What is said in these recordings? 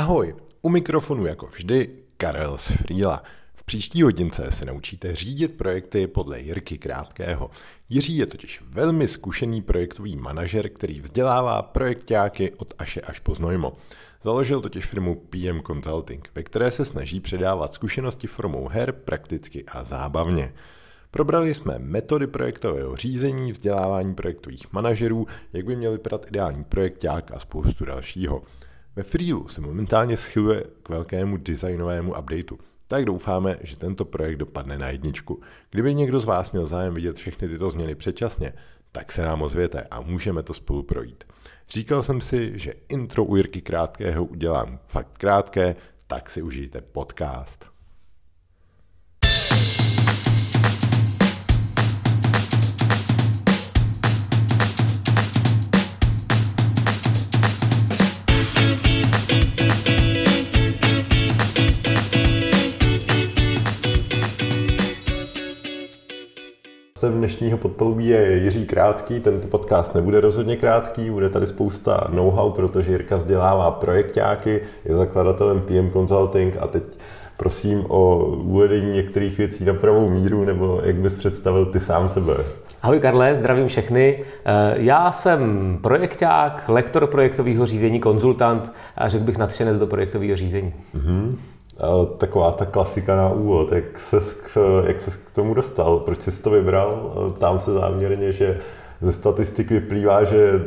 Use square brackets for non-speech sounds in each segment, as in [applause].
Ahoj, u mikrofonu jako vždy Karel z Frýla. V příští hodince se naučíte řídit projekty podle Jirky Krátkého. Jiří je totiž velmi zkušený projektový manažer, který vzdělává projektáky od Aše až po Znojmo. Založil totiž firmu PM Consulting, ve které se snaží předávat zkušenosti formou her prakticky a zábavně. Probrali jsme metody projektového řízení, vzdělávání projektových manažerů, jak by měl vypadat ideální projekták a spoustu dalšího. Ve Freelu se momentálně schyluje k velkému designovému updateu. Tak doufáme, že tento projekt dopadne na jedničku. Kdyby někdo z vás měl zájem vidět všechny tyto změny předčasně, tak se nám ozvěte a můžeme to spolu projít. Říkal jsem si, že intro u Jirky Krátkého udělám fakt krátké, tak si užijte podcast. Hostem dnešního podpalubí je Jiří Krátký. Tento podcast nebude rozhodně krátký, bude tady spousta know-how, protože Jirka vzdělává projektáky, je zakladatelem PM Consulting a teď prosím o uvedení některých věcí na pravou míru, nebo jak bys představil ty sám sebe. Ahoj Karle, zdravím všechny. Eh, já jsem projekták, lektor projektového řízení, konzultant a řekl bych nadšenec do projektového řízení. Mm-hmm taková ta klasika na úvod. Jak se jak ses k tomu dostal? Proč jsi to vybral? Ptám se záměrně, že ze statistik vyplývá, že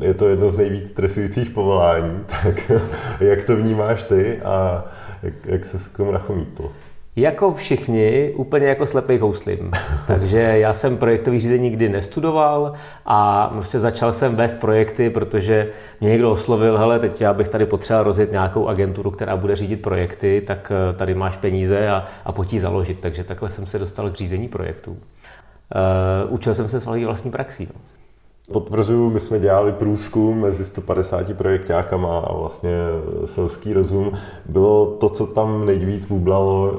je to jedno z nejvíc stresujících povolání. [laughs] Tak jak to vnímáš ty a jak, jak se k tomu nachomítl? Jako všichni, úplně jako slepej houslím. [laughs] Takže já jsem projektový řízení nikdy nestudoval a prostě začal jsem vést projekty, protože mě někdo oslovil, hele, teď já bych tady potřeboval rozjet nějakou agenturu, která bude řídit projekty, tak eh, tady máš peníze a, a potí založit. Takže takhle jsem se dostal k řízení projektů. Uh, učil jsem se svojí vlastní praxí. No. Potvrzuju, my jsme dělali průzkum mezi 150 projektákama a vlastně selský rozum. Bylo to, co tam nejvíc bublalo,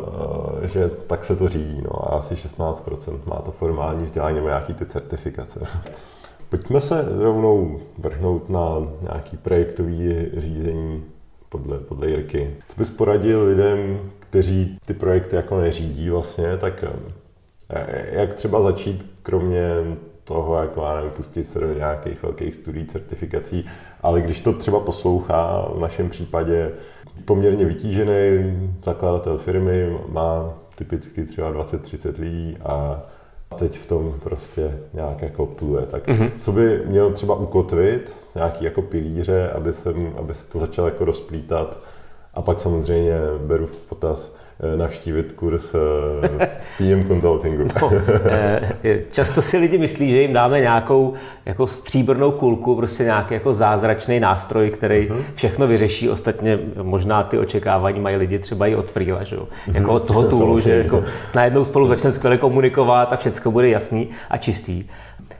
eh, že tak se to řídí. No, a asi 16% má to formální vzdělání nebo nějaký ty certifikace. Pojďme se rovnou vrhnout na nějaký projektový řízení podle, podle Jirky. Co bys poradil lidem, kteří ty projekty jako neřídí vlastně, tak eh, jak třeba začít, kromě toho, jako já nevím, pustit se do nějakých velkých studií, certifikací, ale když to třeba poslouchá, v našem případě poměrně vytížený zakladatel firmy, má typicky třeba 20-30 lidí a teď v tom prostě nějak jako pluje. Tak mm-hmm. co by měl třeba ukotvit, nějaký jako pilíře, aby, se, aby se to začalo jako rozplítat a pak samozřejmě beru v potaz, navštívit kurz eh, PM consultingu. No, eh, často si lidi myslí, že jim dáme nějakou jako stříbrnou kulku, prostě nějaký jako zázračný nástroj, který uh-huh. všechno vyřeší. Ostatně možná ty očekávání mají lidi třeba i od Freela, že? Uh-huh. jako od toho toolu, že jako najednou spolu začneme skvěle komunikovat a všechno bude jasný a čistý.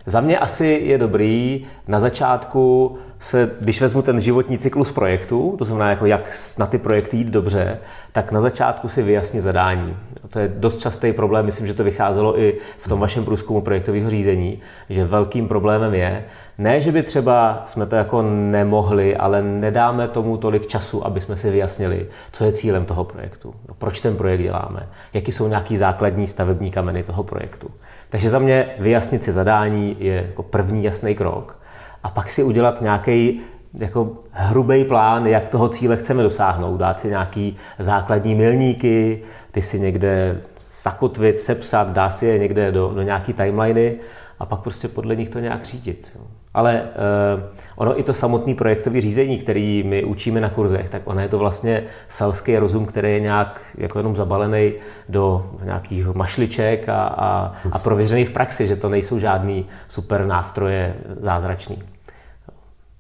Za mě asi je dobrý na začátku se, když vezmu ten životní cyklus projektu, to znamená, jako jak na ty projekty jít dobře, tak na začátku si vyjasnit zadání. To je dost častý problém, myslím, že to vycházelo i v tom vašem průzkumu projektového řízení, že velkým problémem je, ne, že by třeba jsme to jako nemohli, ale nedáme tomu tolik času, aby jsme si vyjasnili, co je cílem toho projektu, proč ten projekt děláme, jaký jsou nějaký základní stavební kameny toho projektu. Takže za mě vyjasnit si zadání je jako první jasný krok a pak si udělat nějaký jako hrubý plán, jak toho cíle chceme dosáhnout, dát si nějaký základní milníky, ty si někde zakotvit, sepsat, dá si je někde do, do nějaký timeliny a pak prostě podle nich to nějak řídit. Ale uh, ono i to samotné projektové řízení, který my učíme na kurzech, tak ono je to vlastně selský rozum, který je nějak jako jenom zabalený do nějakých mašliček a, a, a prověřený v praxi, že to nejsou žádný super nástroje zázračný.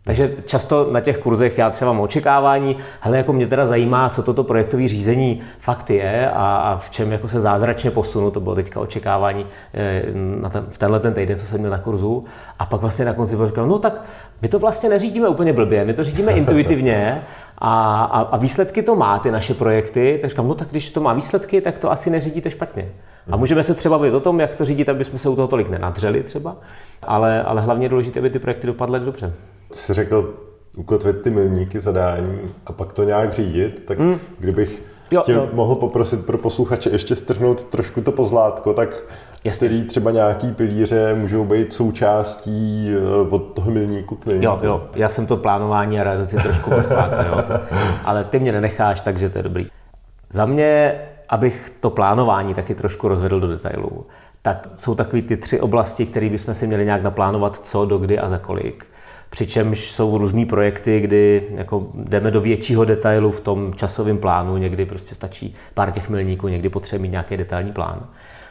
Takže často na těch kurzech já třeba mám očekávání, ale jako mě teda zajímá, co toto projektové řízení fakt je a, a v čem jako se zázračně posunu, to bylo teďka očekávání eh, na ten, v tenhle ten týden, co jsem měl na kurzu. A pak vlastně na konci říkal, no tak my to vlastně neřídíme úplně blbě, my to řídíme intuitivně a, a, a výsledky to má, ty naše projekty. Tak říkám, no tak když to má výsledky, tak to asi neřídíte špatně. A můžeme se třeba bavit o tom, jak to řídit, aby jsme se u toho tolik nenadřeli třeba, ale, ale hlavně je důležité, aby ty projekty dopadly dobře jsi řekl ukotvit ty milníky zadání a pak to nějak řídit, tak mm. kdybych jo, tě jo. mohl poprosit pro posluchače ještě strhnout trošku to pozlátko, tak Jasně. který třeba nějaký pilíře můžou být součástí eh, od toho milníku k milníku. Jo, jo, já jsem to plánování a realizaci trošku odflákl, jo, to, [laughs] ale ty mě nenecháš, takže to je dobrý. Za mě, abych to plánování taky trošku rozvedl do detailů, tak jsou takové ty tři oblasti, které bychom si měli nějak naplánovat, co, do kdy a za kolik. Přičemž jsou různé projekty, kdy jako jdeme do většího detailu v tom časovém plánu, někdy prostě stačí pár těch milníků, někdy potřebujeme mít nějaký detailní plán.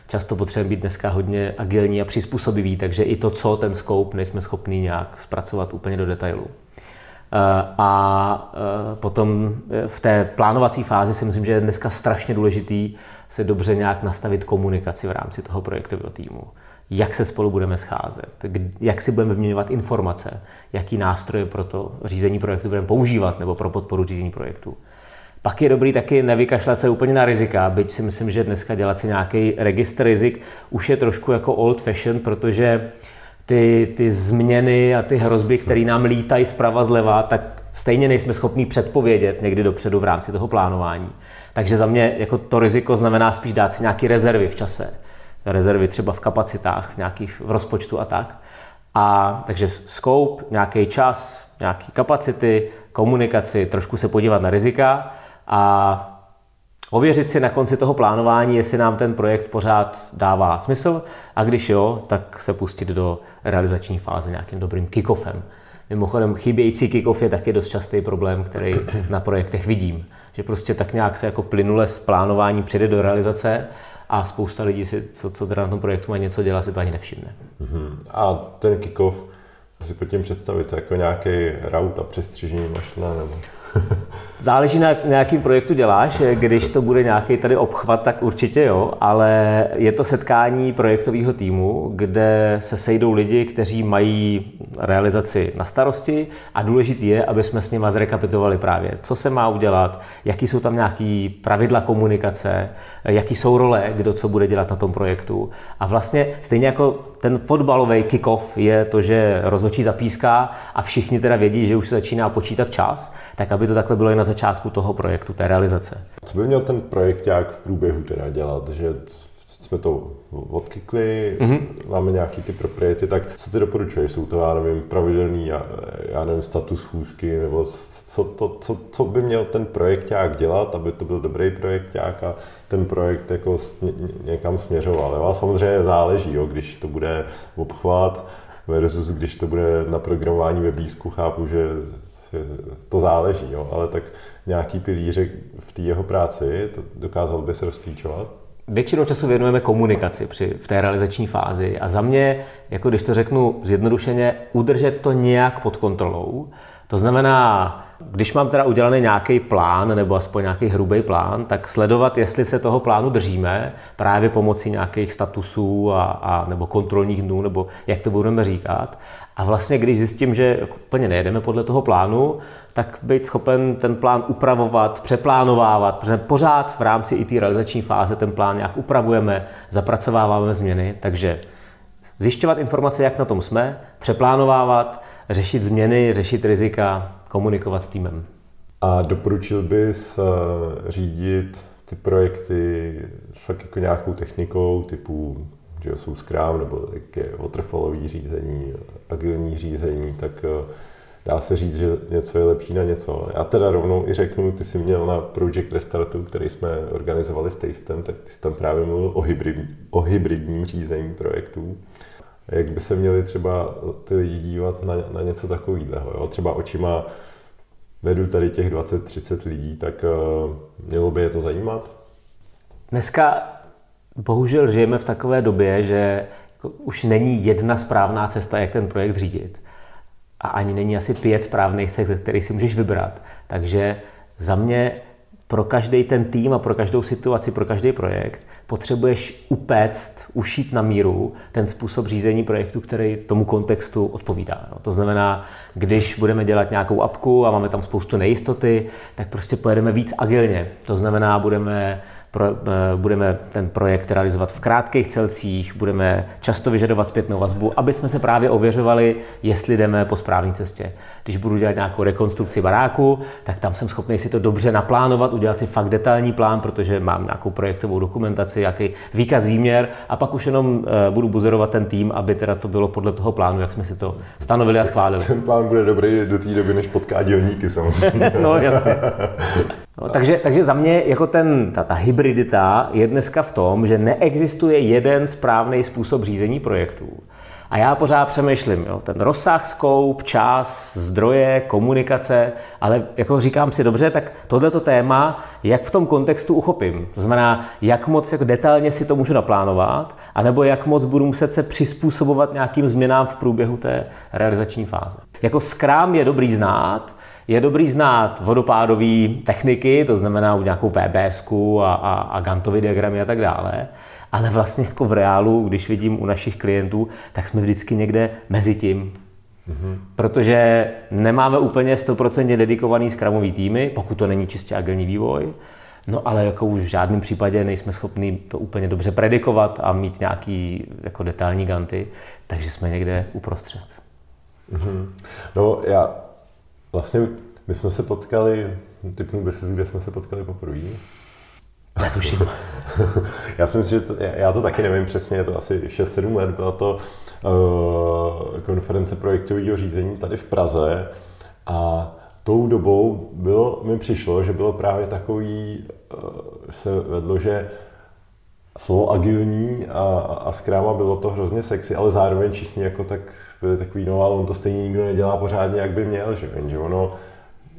Často potřebujeme být dneska hodně agilní a přizpůsobivý, takže i to, co ten scope, nejsme schopni nějak zpracovat úplně do detailu. Eh, a eh, potom eh, v té plánovací fázi si myslím, že je dneska strašně důležitý se dobře nějak nastavit komunikaci v rámci toho projektového týmu. Jak se spolu budeme scházet, jak si budeme vyměňovat informace, jaký nástroje pro to řízení projektu budeme používat nebo pro podporu řízení projektu. Pak je dobrý taky nevykašlat se úplně na rizika, byť si myslím, že dneska dělat si nějaký registr rizik už je trošku jako old fashion, protože ty, ty změny a ty hrozby, které nám lítají zprava zleva, tak stejně nejsme schopni předpovědět někdy dopředu v rámci toho plánování. Takže za mě jako to riziko znamená spíš dát si nějaké rezervy v čase. Rezervy třeba v kapacitách, nějakých v rozpočtu a tak. A takže scope, nějaký čas, nějaké kapacity, komunikaci, trošku se podívat na rizika a ověřit si na konci toho plánování, jestli nám ten projekt pořád dává smysl a když jo, tak se pustit do realizační fáze nějakým dobrým kickoffem. Mimochodem, chybějící kickoff je taky dost častý problém, který na projektech vidím. Že prostě tak nějak se jako plynule z plánování přijde do realizace a spousta lidí si, co, co teda na tom projektu má něco dělat, si to ani nevšimne. Uh-huh. A ten kickoff, si pod tím představit, jako nějaký rout a přestřižení mašla nebo... [laughs] Záleží na nějakým projektu děláš, když to bude nějaký tady obchvat, tak určitě jo, ale je to setkání projektového týmu, kde se sejdou lidi, kteří mají realizaci na starosti a důležitý je, aby jsme s nimi zrekapitovali právě, co se má udělat, jaký jsou tam nějaký pravidla komunikace, jaký jsou role, kdo co bude dělat na tom projektu. A vlastně stejně jako ten fotbalový kick-off je to, že rozhodčí zapíská a všichni teda vědí, že už se začíná počítat čas, tak aby to takhle bylo i na začátku toho projektu, té realizace. Co by měl ten projekt jak v průběhu teda dělat, že jsme to odkykli, mm-hmm. máme nějaký ty propriety, tak co ty doporučuješ? Jsou to, já nevím, pravidelný, já, já nevím, status schůzky, nebo co, to, co, co by měl ten projekt jak dělat, aby to byl dobrý projekt a ten projekt jako někam směřoval. Jo? A samozřejmě záleží, jo, když to bude obchvat versus když to bude na programování ve blízku, chápu, že to záleží, jo, ale tak nějaký pilíře v té jeho práci, to dokázal by se rozklíčovat? Většinou času věnujeme komunikaci při, v té realizační fázi a za mě, jako když to řeknu zjednodušeně, udržet to nějak pod kontrolou. To znamená, když mám teda udělaný nějaký plán, nebo aspoň nějaký hrubý plán, tak sledovat, jestli se toho plánu držíme, právě pomocí nějakých statusů a, a nebo kontrolních dnů, nebo jak to budeme říkat. A vlastně, když zjistím, že úplně nejedeme podle toho plánu, tak být schopen ten plán upravovat, přeplánovávat, protože pořád v rámci i té realizační fáze ten plán nějak upravujeme, zapracováváme změny, takže zjišťovat informace, jak na tom jsme, přeplánovávat, řešit změny, řešit rizika, komunikovat s týmem. A doporučil bys eh, řídit ty projekty fakt jako nějakou technikou typu že jsou Scrum nebo je waterfallový řízení, agilní řízení, tak eh, dá se říct, že něco je lepší na něco. Já teda rovnou i řeknu, ty jsi měl na Project Restartu, který jsme organizovali s Tastem, tak ty jsi tam právě mluvil o, hybrid, o hybridním řízení projektů. Jak by se měli třeba ty lidi dívat na, na něco takového? Jo? Třeba očima vedu tady těch 20-30 lidí, tak uh, mělo by je to zajímat? Dneska bohužel žijeme v takové době, že jako už není jedna správná cesta, jak ten projekt řídit. A ani není asi pět správných cest, ze kterých si můžeš vybrat. Takže za mě pro každý ten tým a pro každou situaci, pro každý projekt potřebuješ upéct, ušít na míru ten způsob řízení projektu, který tomu kontextu odpovídá. No, to znamená, když budeme dělat nějakou apku a máme tam spoustu nejistoty, tak prostě pojedeme víc agilně. To znamená, budeme pro, eh, budeme ten projekt realizovat v krátkých celcích, budeme často vyžadovat zpětnou vazbu, aby jsme se právě ověřovali, jestli jdeme po správné cestě. Když budu dělat nějakou rekonstrukci baráku, tak tam jsem schopný si to dobře naplánovat, udělat si fakt detailní plán, protože mám nějakou projektovou dokumentaci, jaký výkaz výměr a pak už jenom eh, budu buzerovat ten tým, aby teda to bylo podle toho plánu, jak jsme si to stanovili a schválili. Ten plán bude dobrý do té doby, než potká dělníky [laughs] samozřejmě. no jasně. No, takže, takže za mě jako ten, ta, ta hybridita je dneska v tom, že neexistuje jeden správný způsob řízení projektů. A já pořád přemýšlím, jo, ten rozsah, scope, čas, zdroje, komunikace, ale jako říkám si dobře, tak tohleto téma, jak v tom kontextu uchopím. To znamená, jak moc jako detailně si to můžu naplánovat, anebo jak moc budu muset se přizpůsobovat nějakým změnám v průběhu té realizační fáze. Jako Scrum je dobrý znát, je dobrý znát vodopádové techniky, to znamená nějakou VBS a, a, a Gantovy diagramy a tak dále, ale vlastně jako v reálu, když vidím u našich klientů, tak jsme vždycky někde mezi tím. Mm-hmm. Protože nemáme úplně 100% dedikovaný skramový týmy, pokud to není čistě agilní vývoj, No ale jako už v žádném případě nejsme schopni to úplně dobře predikovat a mít nějaký jako detailní ganty, takže jsme někde uprostřed. Mm-hmm. No já Vlastně my jsme se potkali, typnu by si, kde jsme se potkali poprvé. Netuším. [laughs] já si myslím, že to, já to taky nevím přesně, je to asi 6-7 let, byla to uh, konference projektového řízení tady v Praze a tou dobou bylo, mi přišlo, že bylo právě takový, uh, se vedlo, že slovo agilní a, a skráma bylo to hrozně sexy, ale zároveň všichni jako tak byli takový, no ale on to stejně nikdo nedělá pořádně, jak by měl, že, že ono,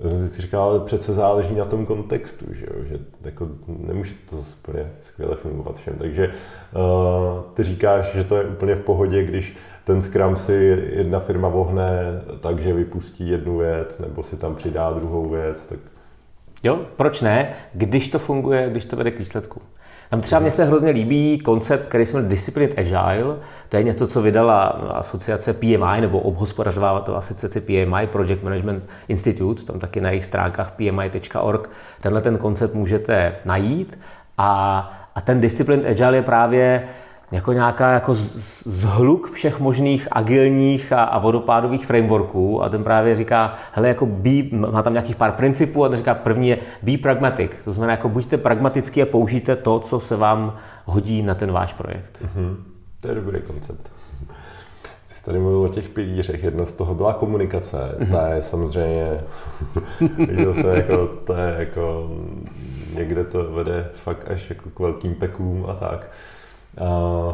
jsem si říkal, ale přece záleží na tom kontextu, že, jo? že jako nemůže to zase skvěle fungovat všem. Takže uh, ty říkáš, že to je úplně v pohodě, když ten Scrum si jedna firma vohne takže vypustí jednu věc, nebo si tam přidá druhou věc, tak Jo, proč ne, když to funguje, když to vede k výsledku. Tam třeba mně se hrozně líbí koncept, který jsme Disciplined Agile. To je něco, co vydala asociace PMI, nebo obhospodařová to asociace PMI, Project Management Institute, tam taky na jejich stránkách pmi.org. Tenhle ten koncept můžete najít. A, a ten Disciplined Agile je právě jako nějaká jako zhluk všech možných agilních a, a vodopádových frameworků a ten právě říká, hele, jako be, má tam nějakých pár principů a ten říká, první je be pragmatic, to znamená, jako buďte pragmatický a použijte to, co se vám hodí na ten váš projekt. Mm-hmm. To je dobrý koncept. Ty jsi tady mluvil o těch pilířech, jedno z toho byla komunikace, mm-hmm. ta je samozřejmě, [laughs] viděl jsem, jako, to je jako, někde to vede fakt až jako k velkým peklům a tak.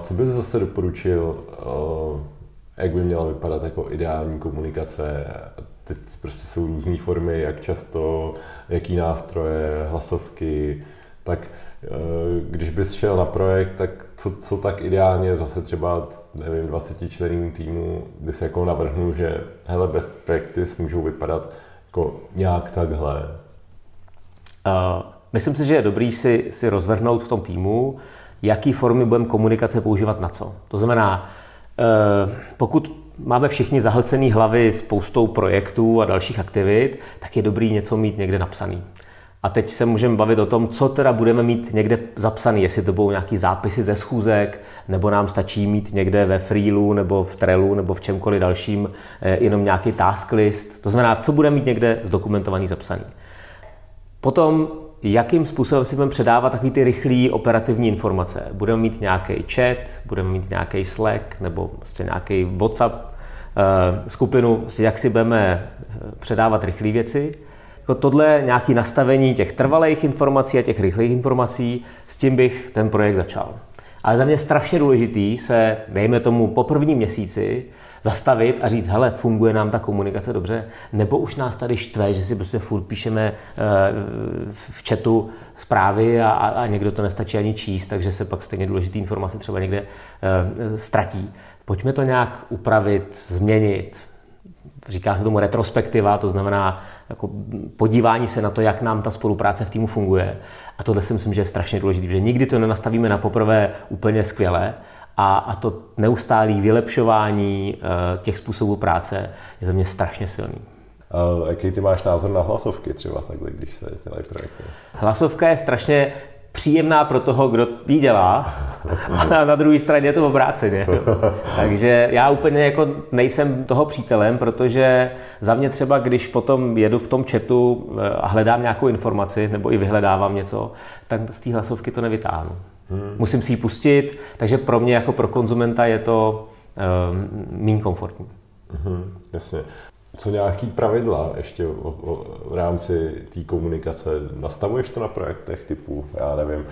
Co bys zase doporučil, jak by měla vypadat jako ideální komunikace? Teď prostě jsou různé formy, jak často, jaký nástroje, hlasovky, tak e, když bys šel na projekt, tak co, co tak ideálně zase třeba, nevím, 20 členů týmu, by se jako navrhnul, že hele, best practice můžou vypadat jako nějak takhle? Uh, myslím si, že je dobrý si, si rozvrhnout v tom týmu, jaký formy budeme komunikace používat na co. To znamená, eh, pokud máme všichni zahlcený hlavy spoustou projektů a dalších aktivit, tak je dobrý něco mít někde napsaný. A teď se můžeme bavit o tom, co teda budeme mít někde zapsaný, jestli to budou nějaký zápisy ze schůzek, nebo nám stačí mít někde ve Freelu, nebo v Trellu, nebo v čemkoliv dalším eh, jenom nějaký task list. To znamená, co budeme mít někde zdokumentovaný, zapsaný. Potom jakým způsobem si budeme předávat takové ty rychlé operativní informace. Budeme mít nějaký chat, budeme mít nějaký Slack nebo prostě nějaký WhatsApp uh, skupinu, prostě jak si budeme eh, předávat rychlé věci. Jako tohle nějaké nastavení těch trvalých informací a těch rychlých informací, s tím bych ten projekt začal. Ale za mě strašně důležitý se, dejme tomu, po prvním měsíci zastavit a říct, hele, funguje nám ta komunikace dobře, nebo už nás tady štve, že si prostě furt píšeme eh, v chatu zprávy a, a někdo to nestačí ani číst, takže se pak stejně důležité informace třeba někde eh, ztratí. Pojďme to nějak upravit, změnit. Říká se tomu retrospektiva, to znamená jako podívání se na to, jak nám ta spolupráce v týmu funguje. A tohle si myslím, že je strašně důležité, že nikdy to nenastavíme na poprvé úplně skvěle, a, a to neustálé vylepšování uh, těch způsobů práce je za mě strašně silný. A jaký ty máš názor na hlasovky třeba takhle, když se dělají projekty? Hlasovka je strašně příjemná pro toho, kdo ji dělá, [laughs] a na druhé straně je to obráceně. [laughs] Takže já úplně jako nejsem toho přítelem, protože za mě třeba, když potom jedu v tom chatu eh, a hledám nějakou informaci, nebo i vyhledávám něco, tak z té hlasovky to nevytáhnu. Hmm. Musím si ji pustit, takže pro mě jako pro konzumenta je to um, méně komfortní. Hmm, jasně. Co nějaký pravidla ještě o, o, v rámci té komunikace? Nastavuješ to na projektech typu, já nevím,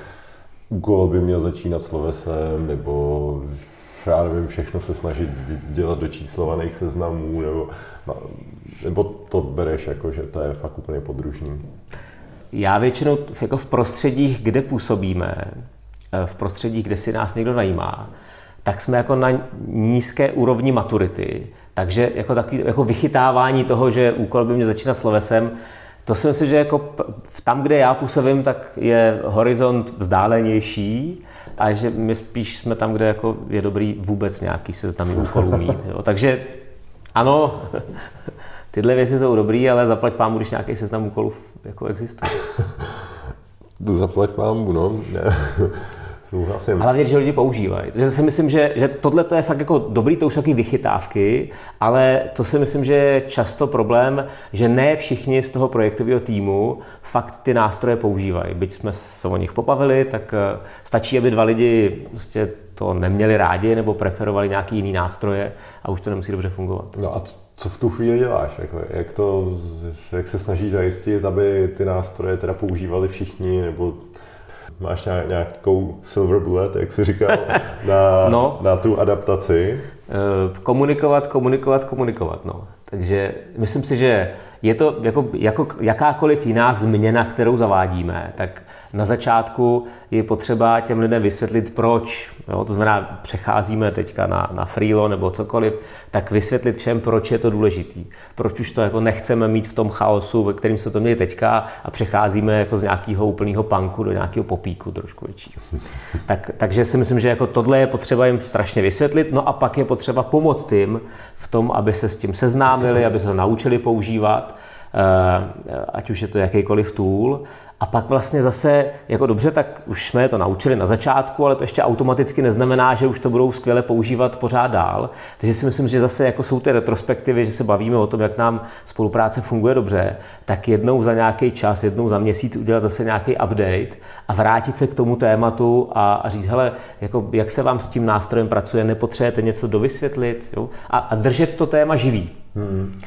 úkol by měl začínat slovesem, nebo já nevím, všechno se snažit dělat do číslovaných seznamů, nebo, nebo to bereš jako, že to je fakt úplně podružný? Já většinou jako v prostředích, kde působíme, v prostředích, kde si nás někdo najímá, tak jsme jako na nízké úrovni maturity, takže jako, takový, jako vychytávání toho, že úkol by měl začínat slovesem, to si myslím, že jako tam, kde já působím, tak je horizont vzdálenější a že my spíš jsme tam, kde jako je dobrý vůbec nějaký seznam úkolů mít. Jo. Takže ano, [laughs] tyhle věci jsou dobrý, ale zaplať pámu, když nějaký seznam úkolů jako existuje. [laughs] Zaplať pámu, no. Souhlasím. Hlavně, že lidi používají. Takže si myslím, že, že tohle je fakt jako dobrý, to už taky vychytávky, ale to si myslím, že je často problém, že ne všichni z toho projektového týmu fakt ty nástroje používají. Byť jsme se o nich popavili, tak eh, stačí, aby dva lidi prostě to neměli rádi nebo preferovali nějaký jiný nástroje a už to nemusí dobře fungovat. No a co v tu chvíli děláš? Jako, jak, to, jak se snažíš zajistit, aby ty nástroje teda používali všichni, nebo máš nějakou silver bullet, jak jsi říkal, [laughs] na, no. na tu adaptaci? Eh, komunikovat, komunikovat, komunikovat. No. Takže myslím si, že je to jako, jako jakákoliv jiná změna, kterou zavádíme, tak na začátku je potřeba těm lidem vysvětlit, proč. Jo? To znamená, přecházíme teďka na, na freelo nebo cokoliv, tak vysvětlit všem, proč je to důležitý. Proč už to jako nechceme mít v tom chaosu, ve kterým se to měli teďka a přecházíme jako z nějakého úplného punku do nějakého popíku trošku většího. [laughs] tak, takže si myslím, že jako tohle je potřeba jim strašně vysvětlit, no a pak je potřeba pomoct tím v tom, aby se s tím seznámili, aby se to naučili používat, eh, ať už je to jakýkoliv tool, a pak vlastně zase, jako dobře, tak už jsme to naučili na začátku, ale to ještě automaticky neznamená, že už to budou skvěle používat pořád dál. Takže si myslím, že zase jako jsou ty retrospektivy, že se bavíme o tom, jak nám spolupráce funguje dobře, tak jednou za nějaký čas, jednou za měsíc udělat zase nějaký update a vrátit se k tomu tématu a, a říct, hele, jako, jak se vám s tím nástrojem pracuje, nepotřebujete něco dovysvětlit jo? A, a držet to téma živý. Hmm.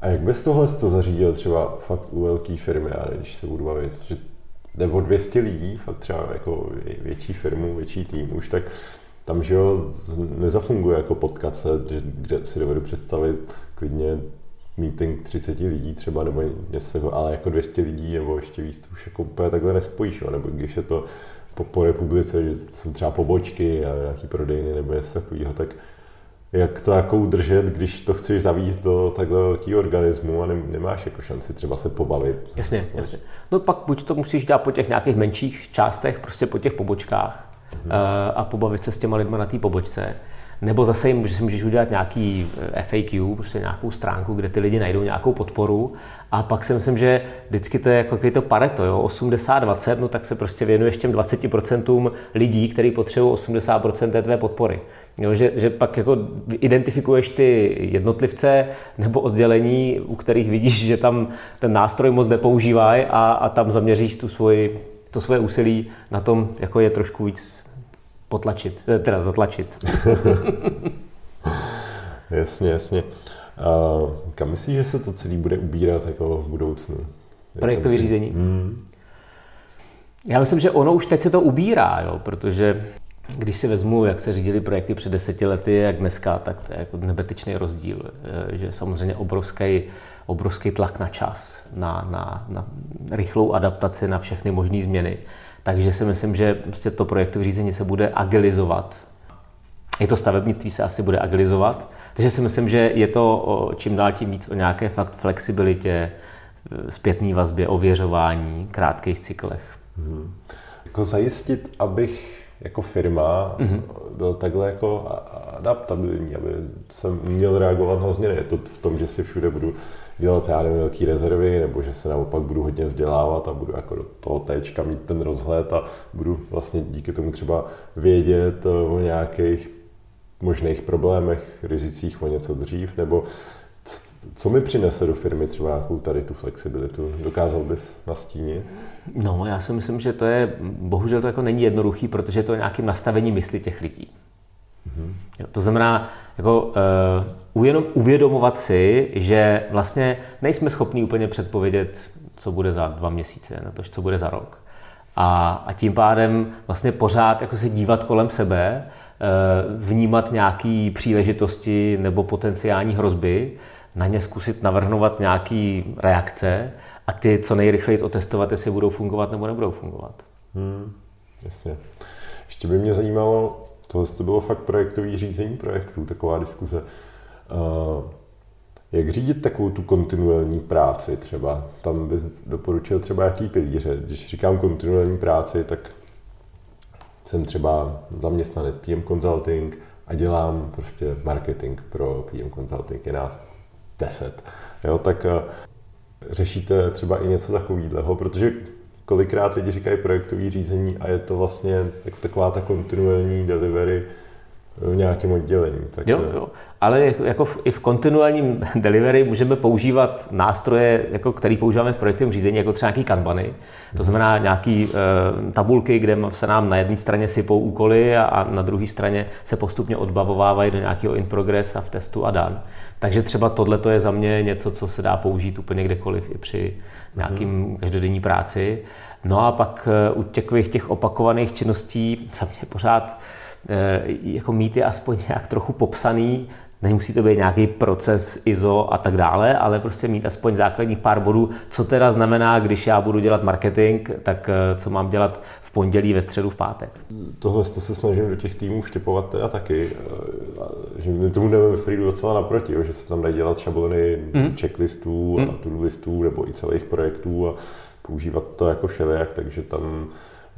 A jak bys tohle to zařídil třeba fakt u velké firmy, ale když se budu bavit, že jde o 200 lidí, fakt třeba jako větší firmu, větší tým už, tak tam, že jo, nezafunguje jako potkat se, kde si dovedu představit klidně meeting 30 lidí třeba, nebo něco, ale jako 200 lidí nebo ještě víc, to už jako úplně takhle nespojíš, jo? nebo když je to po, po republice, že jsou třeba pobočky a nějaký prodejny nebo něco takového, tak jak to jako udržet, když to chceš zavíst do takhle velkého organismu a nemáš jako šanci třeba se pobavit. Jasně, jasně. No pak buď to musíš dělat po těch nějakých menších částech, prostě po těch pobočkách mhm. a pobavit se s těma lidma na té pobočce. Nebo zase jim si můžeš udělat nějaký eh, FAQ, prostě nějakou stránku, kde ty lidi najdou nějakou podporu. A pak si myslím, že vždycky to je jako to pareto, jo? 80-20, no tak se prostě věnuješ těm 20% lidí, kteří potřebují 80% té tvé podpory. Jo, že, že pak jako identifikuješ ty jednotlivce nebo oddělení, u kterých vidíš, že tam ten nástroj moc nepoužívají a, a tam zaměříš tu svoji, to svoje úsilí na tom, jako je trošku víc potlačit, eh, teda zatlačit. [laughs] jasně, jasně. A kam myslíš, že se to celé bude ubírat jako v budoucnu? Projektové řízení. Hmm. Já myslím, že ono už teď se to ubírá, jo, protože když si vezmu, jak se řídili projekty před deseti lety, jak dneska, tak to je jako nebetečný rozdíl. Eh, že samozřejmě obrovský, obrovský tlak na čas, na, na, na rychlou adaptaci na všechny možné změny. Takže si myslím, že prostě to projektové řízení se bude agilizovat. I to stavebnictví se asi bude agilizovat. Takže si myslím, že je to o, čím dál tím víc o nějaké fakt flexibilitě, eh, zpětné vazbě, ověřování, krátkých cyklech. Hmm. Jako zajistit, abych jako firma mm-hmm. byl takhle jako adaptabilní, aby jsem měl reagovat na změny. Je to v tom, že si všude budu dělat, já nevím, velké rezervy, nebo že se naopak budu hodně vzdělávat a budu jako do toho téčka mít ten rozhled a budu vlastně díky tomu třeba vědět eh, o nějakých možných problémech, rizicích o něco dřív, nebo co mi přinese do firmy třeba nějakou tady tu flexibilitu? Dokázal bys nastínit? No, já si myslím, že to je, bohužel to jako není jednoduchý, protože to je nějakým nastavení mysli těch lidí. Mm-hmm. Jo, to znamená, jako, uh, jenom uvědomovat si, že vlastně nejsme schopni úplně předpovědět, co bude za dva měsíce, na to, co bude za rok. A, a tím pádem vlastně pořád jako se dívat kolem sebe, uh, vnímat nějaké příležitosti nebo potenciální hrozby, na ně zkusit navrhnovat nějaké reakce a ty co nejrychleji otestovat, jestli budou fungovat nebo nebudou fungovat. Hmm, jasně. Ještě by mě zajímalo, tohle to bylo fakt projektový řízení projektů, taková diskuze. Uh, jak řídit takovou tu kontinuální práci třeba? Tam bys doporučil třeba jaký pilíře? Když říkám kontinuální práci, tak jsem třeba zaměstnanec PM Consulting a dělám prostě marketing pro PM Consulting, je nás 10. Jo, tak uh, řešíte třeba i něco takového, protože kolikrát lidi říkají projektový řízení a je to vlastně taková ta kontinuální delivery v nějakém oddělení. Tak jo, jo. Ale jako v, i v kontinuálním [laughs] delivery můžeme používat nástroje, jako který používáme v projektovém řízení, jako třeba nějaký kanbany. To znamená nějaké e, tabulky, kde se nám na jedné straně sypou úkoly a, a na druhé straně se postupně odbavovávají do nějakého in progress a v testu a dan. Takže třeba tohle je za mě něco, co se dá použít úplně kdekoliv i při nějakým každodenní práci. No a pak eh, u těch, těch opakovaných činností za mě pořád eh, jako mít je aspoň nějak trochu popsaný, Nemusí to být nějaký proces ISO a tak dále, ale prostě mít aspoň základních pár bodů, co teda znamená, když já budu dělat marketing, tak eh, co mám dělat v pondělí, ve středu, v pátek. Tohle to se snažím do těch týmů vštěpovat teda taky, eh, že my tomu jdeme ve Freedu docela naproti, že se tam dají dělat šablony mm. checklistů mm. a to listů nebo i celých projektů a používat to jako všelijak, takže tam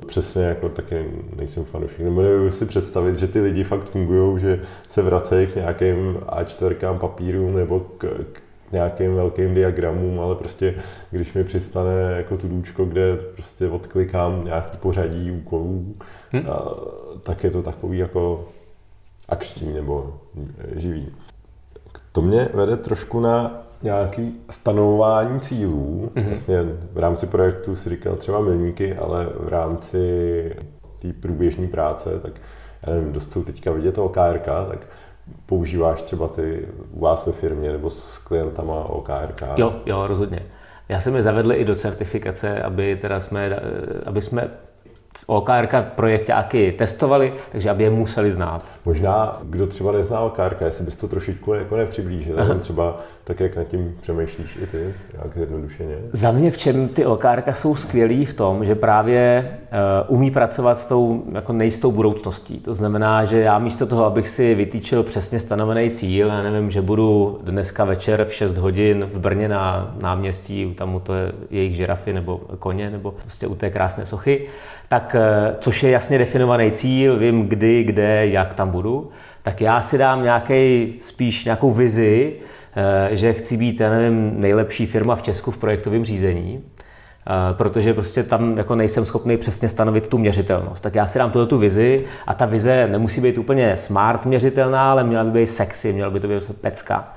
Přesně, jako taky nejsem fanoušek. Nebo si představit, že ty lidi fakt fungují, že se vracejí k nějakým A4 papírům nebo k, k nějakým velkým diagramům, ale prostě když mi přistane jako tu důčko, kde prostě odklikám nějaký pořadí úkolů, hmm. a, tak je to takový jako akční nebo živý. To mě vede trošku na nějaký stanovování cílů. Mm-hmm. Vlastně v rámci projektu si říkal třeba milníky, ale v rámci té průběžné práce, tak já nevím, dost jsou teďka vidět OKRK, tak používáš třeba ty u vás ve firmě nebo s klientama OKRK? Jo, jo, rozhodně. Já jsem je zavedl i do certifikace, aby, teda jsme, aby jsme OKRK projektáky testovali, takže aby je museli znát. Možná, kdo třeba nezná OKRK, jestli bys to trošičku jako nepřiblížil, třeba tak, jak nad tím přemýšlíš i ty, jak zjednodušeně. Za mě v čem ty OKRK jsou skvělý v tom, že právě uh, umí pracovat s tou jako nejistou budoucností. To znamená, že já místo toho, abych si vytýčil přesně stanovený cíl, já nevím, že budu dneska večer v 6 hodin v Brně na náměstí, u to je jejich žirafy nebo koně, nebo prostě u té krásné sochy, tak eh, což je jasně definovaný cíl, vím kdy, kde, jak tam budu, tak já si dám nějaký, spíš nějakou vizi, že chci být, já nevím, nejlepší firma v Česku v projektovém řízení, eh, protože prostě tam jako nejsem schopný přesně stanovit tu měřitelnost. Tak já si dám tuto tu vizi a ta vize nemusí být úplně smart měřitelná, ale měla by být sexy, měla by to být pecka.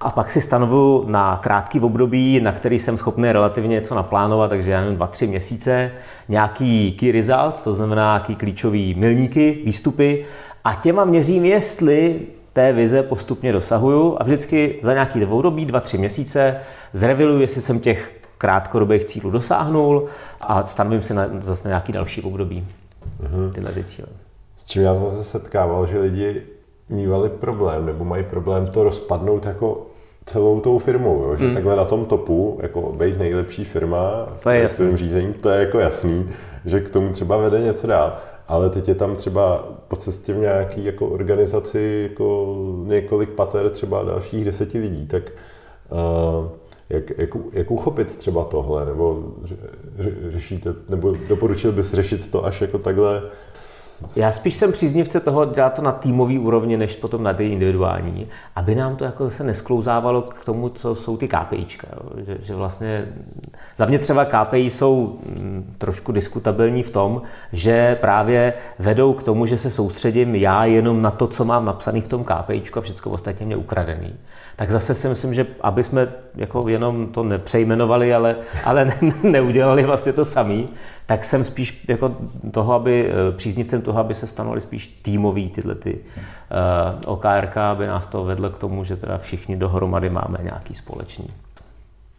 A pak si stanovuju na krátký období, na který jsem schopný relativně něco naplánovat, takže já nevím, dva, tři měsíce, nějaký key results, to znamená nějaký klíčový milníky, výstupy a těma měřím, jestli té vize postupně dosahuju a vždycky za nějaký období, dva, tři měsíce, zreviluji, jestli jsem těch krátkodobých cílů dosáhnul a stanovím si na, zase nějaký další období mm-hmm. tyhle ty cíle. S čím já zase setkával, že lidi mývali problém, nebo mají problém to rozpadnout jako celou tou firmou, jo? že hmm. takhle na tom topu, jako být nejlepší firma to je v řízení, to je jako jasný, že k tomu třeba vede něco dál. Ale teď je tam třeba po cestě v nějaký jako organizaci jako několik pater, třeba dalších deseti lidí, tak uh, jak, jak, jak uchopit třeba tohle, nebo ře, řešíte, nebo doporučil bys řešit to až jako takhle Já spíš jsem příznivce toho dělat to na týmový úrovni, než potom na ty individuální, aby nám to jako se nesklouzávalo k tomu, co jsou ty KPIčka. Že, že vlastně za mě třeba KPI jsou mm, trošku diskutabilní v tom, že právě vedou k tomu, že se soustředím já jenom na to, co mám napsaný v tom KPIčku a všechno ostatně mě ukradený tak zase si myslím, že aby jsme jako jenom to nepřejmenovali, ale, ale ne, neudělali vlastně to samý, tak jsem spíš jako toho, aby eh, příznivcem toho, aby se stanovaly spíš týmový tyhle ty uh, eh, OKRK, aby nás to vedlo k tomu, že teda všichni dohromady máme nějaký společný.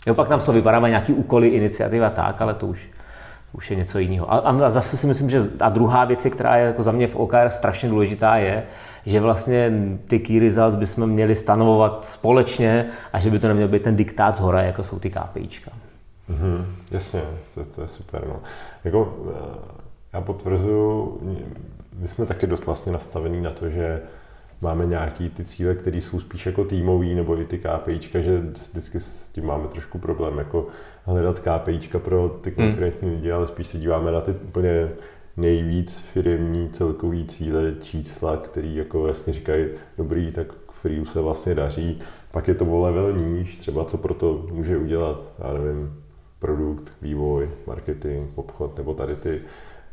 Jo, pak nám z toho vypadá nějaký úkoly, iniciativa tak, ale to už, už je něco jiného. A, a zase si myslím, že a druhá věc, která je jako za mě v OKR strašně důležitá, je, že vlastně ty key results bychom měli stanovovat společně a že by to neměl být ten diktát z hora, jako jsou ty KPIčka. Mm-hmm, jasně, to, to je super. No. Jako, eh, já potvrzuju, my jsme taky dost vlastně nastavení na to, že máme nějaký ty cíle, které jsou spíš jako týmový, nebo i ty KPIčka, že vždycky s tím máme trošku problém, jako hledat KPIčka pro ty hmm. konkrétní lidi, ale spíš se díváme na ty úplně nejvíc firmní celkový cíle, čísla, který jako jasně říkají, dobrý, tak Freeu se vlastně daří, pak je to o level níž, třeba co pro to může udělat, já nevím, produkt, vývoj, marketing, obchod, nebo tady ty,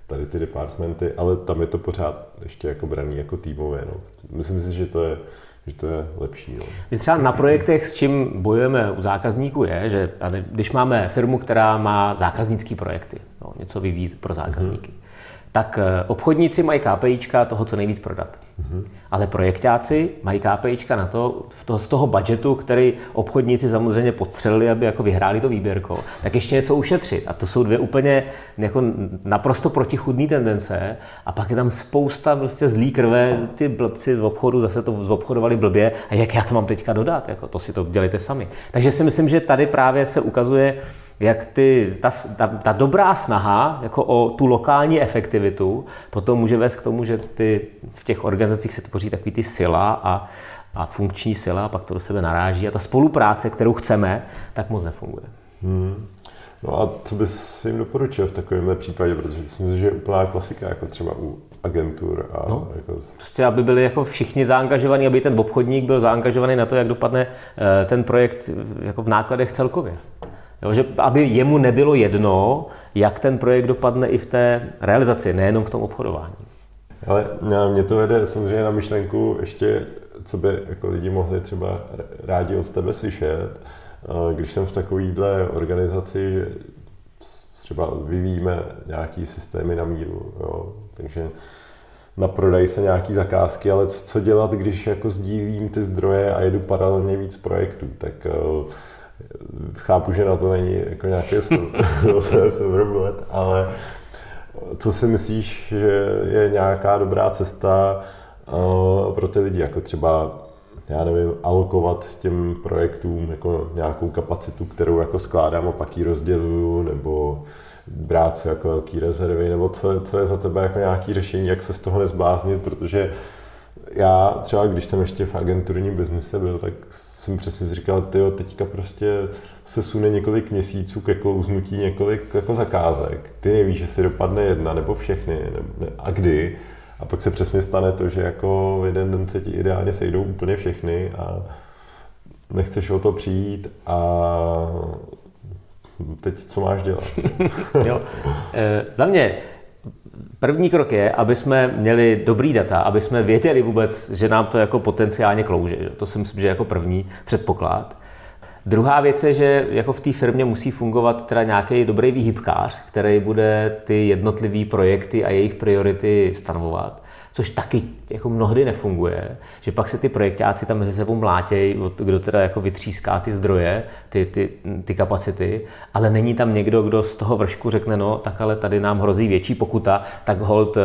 tady ty departmenty, ale tam je to pořád ještě jako braný jako týmové. No. Myslím si, že to je, že to je lepší. No. Třeba na projektech, s čím bojujeme u zákazníků, je, že když máme firmu, která má zákaznické projekty, no, něco vyvíjí pro zákazníky, mm-hmm tak eh, obchodníci mají KPIčka toho, co nejvíc prodat. Mm-hmm. Ale projektáci mají KPIčka na to, to, z toho budgetu, který obchodníci samozřejmě potřebovali, aby jako vyhráli to výběrko, tak ještě něco ušetřit. A to jsou dvě úplně jako naprosto protichudné tendence. A pak je tam spousta prostě zlý krve, ty blbci v obchodu zase to zobchodovali blbě. A jak já to mám teďka dodat? Jako, to si to dělejte sami. Takže si myslím, že tady právě se ukazuje, jak ty, ta, ta, ta dobrá snaha jako o tu lokální efektivitu potom může vést k tomu, že ty, v těch organizacích se tvoří takový ty sila a, a funkční sila a pak to do sebe naráží a ta spolupráce, kterou chceme, tak moc nefunguje. Hmm. No a co bys jim doporučil v takovémhle případě, protože myslím, že je úplná klasika, jako třeba u agentur. A no, jako... Prostě, aby byli jako všichni zaangažovaní, aby ten obchodník byl zaangažovaný na to, jak dopadne eh, ten projekt jako v nákladech celkově. Jo, že aby jemu nebylo jedno, jak ten projekt dopadne i v té realizaci, nejenom v tom obchodování. Ale mě to vede samozřejmě na myšlenku ještě, co by jako lidi mohli třeba rádi od tebe slyšet. Když jsem v takovýhle organizaci, třeba vyvíjíme nějaký systémy na míru, jo, takže na prodej se nějaký zakázky, ale co dělat, když jako sdílím ty zdroje a jedu paralelně víc projektů, tak chápu, že na to není jako nějaké [laughs] zase let, ale co si myslíš, že je nějaká dobrá cesta uh, pro ty lidi, jako třeba já nevím, alokovat těm projektům jako nějakou kapacitu, kterou jako skládám a pak ji rozděluju, nebo brát si jako velký rezervy, nebo co, co je za tebe jako nějaký řešení, jak se z toho nezbláznit, protože já třeba, když jsem ještě v agenturním biznise byl, tak jsem přesně říkal, ty teďka prostě se sune několik měsíců ke klouznutí několik jako zakázek. Ty nevíš, že si dopadne jedna nebo všechny ne, a kdy. A pak se přesně stane to, že jako jeden den se ti ideálně sejdou úplně všechny a nechceš o to přijít a teď co máš dělat? [laughs] jo. E, za mě První krok je, aby jsme měli dobrý data, aby jsme věděli vůbec, že nám to jako potenciálně klouže. To si myslím, že je jako první předpoklad. Druhá věc je, že jako v té firmě musí fungovat teda nějaký dobrý výhybkář, který bude ty jednotlivé projekty a jejich priority stanovovat což taky jako mnohdy nefunguje, že pak se ty projektáci tam mezi sebou mlátějí, kdo teda jako vytříská ty zdroje, ty, ty, ty kapacity, ale není tam někdo, kdo z toho vršku řekne, no tak ale tady nám hrozí větší pokuta, tak hold, eh,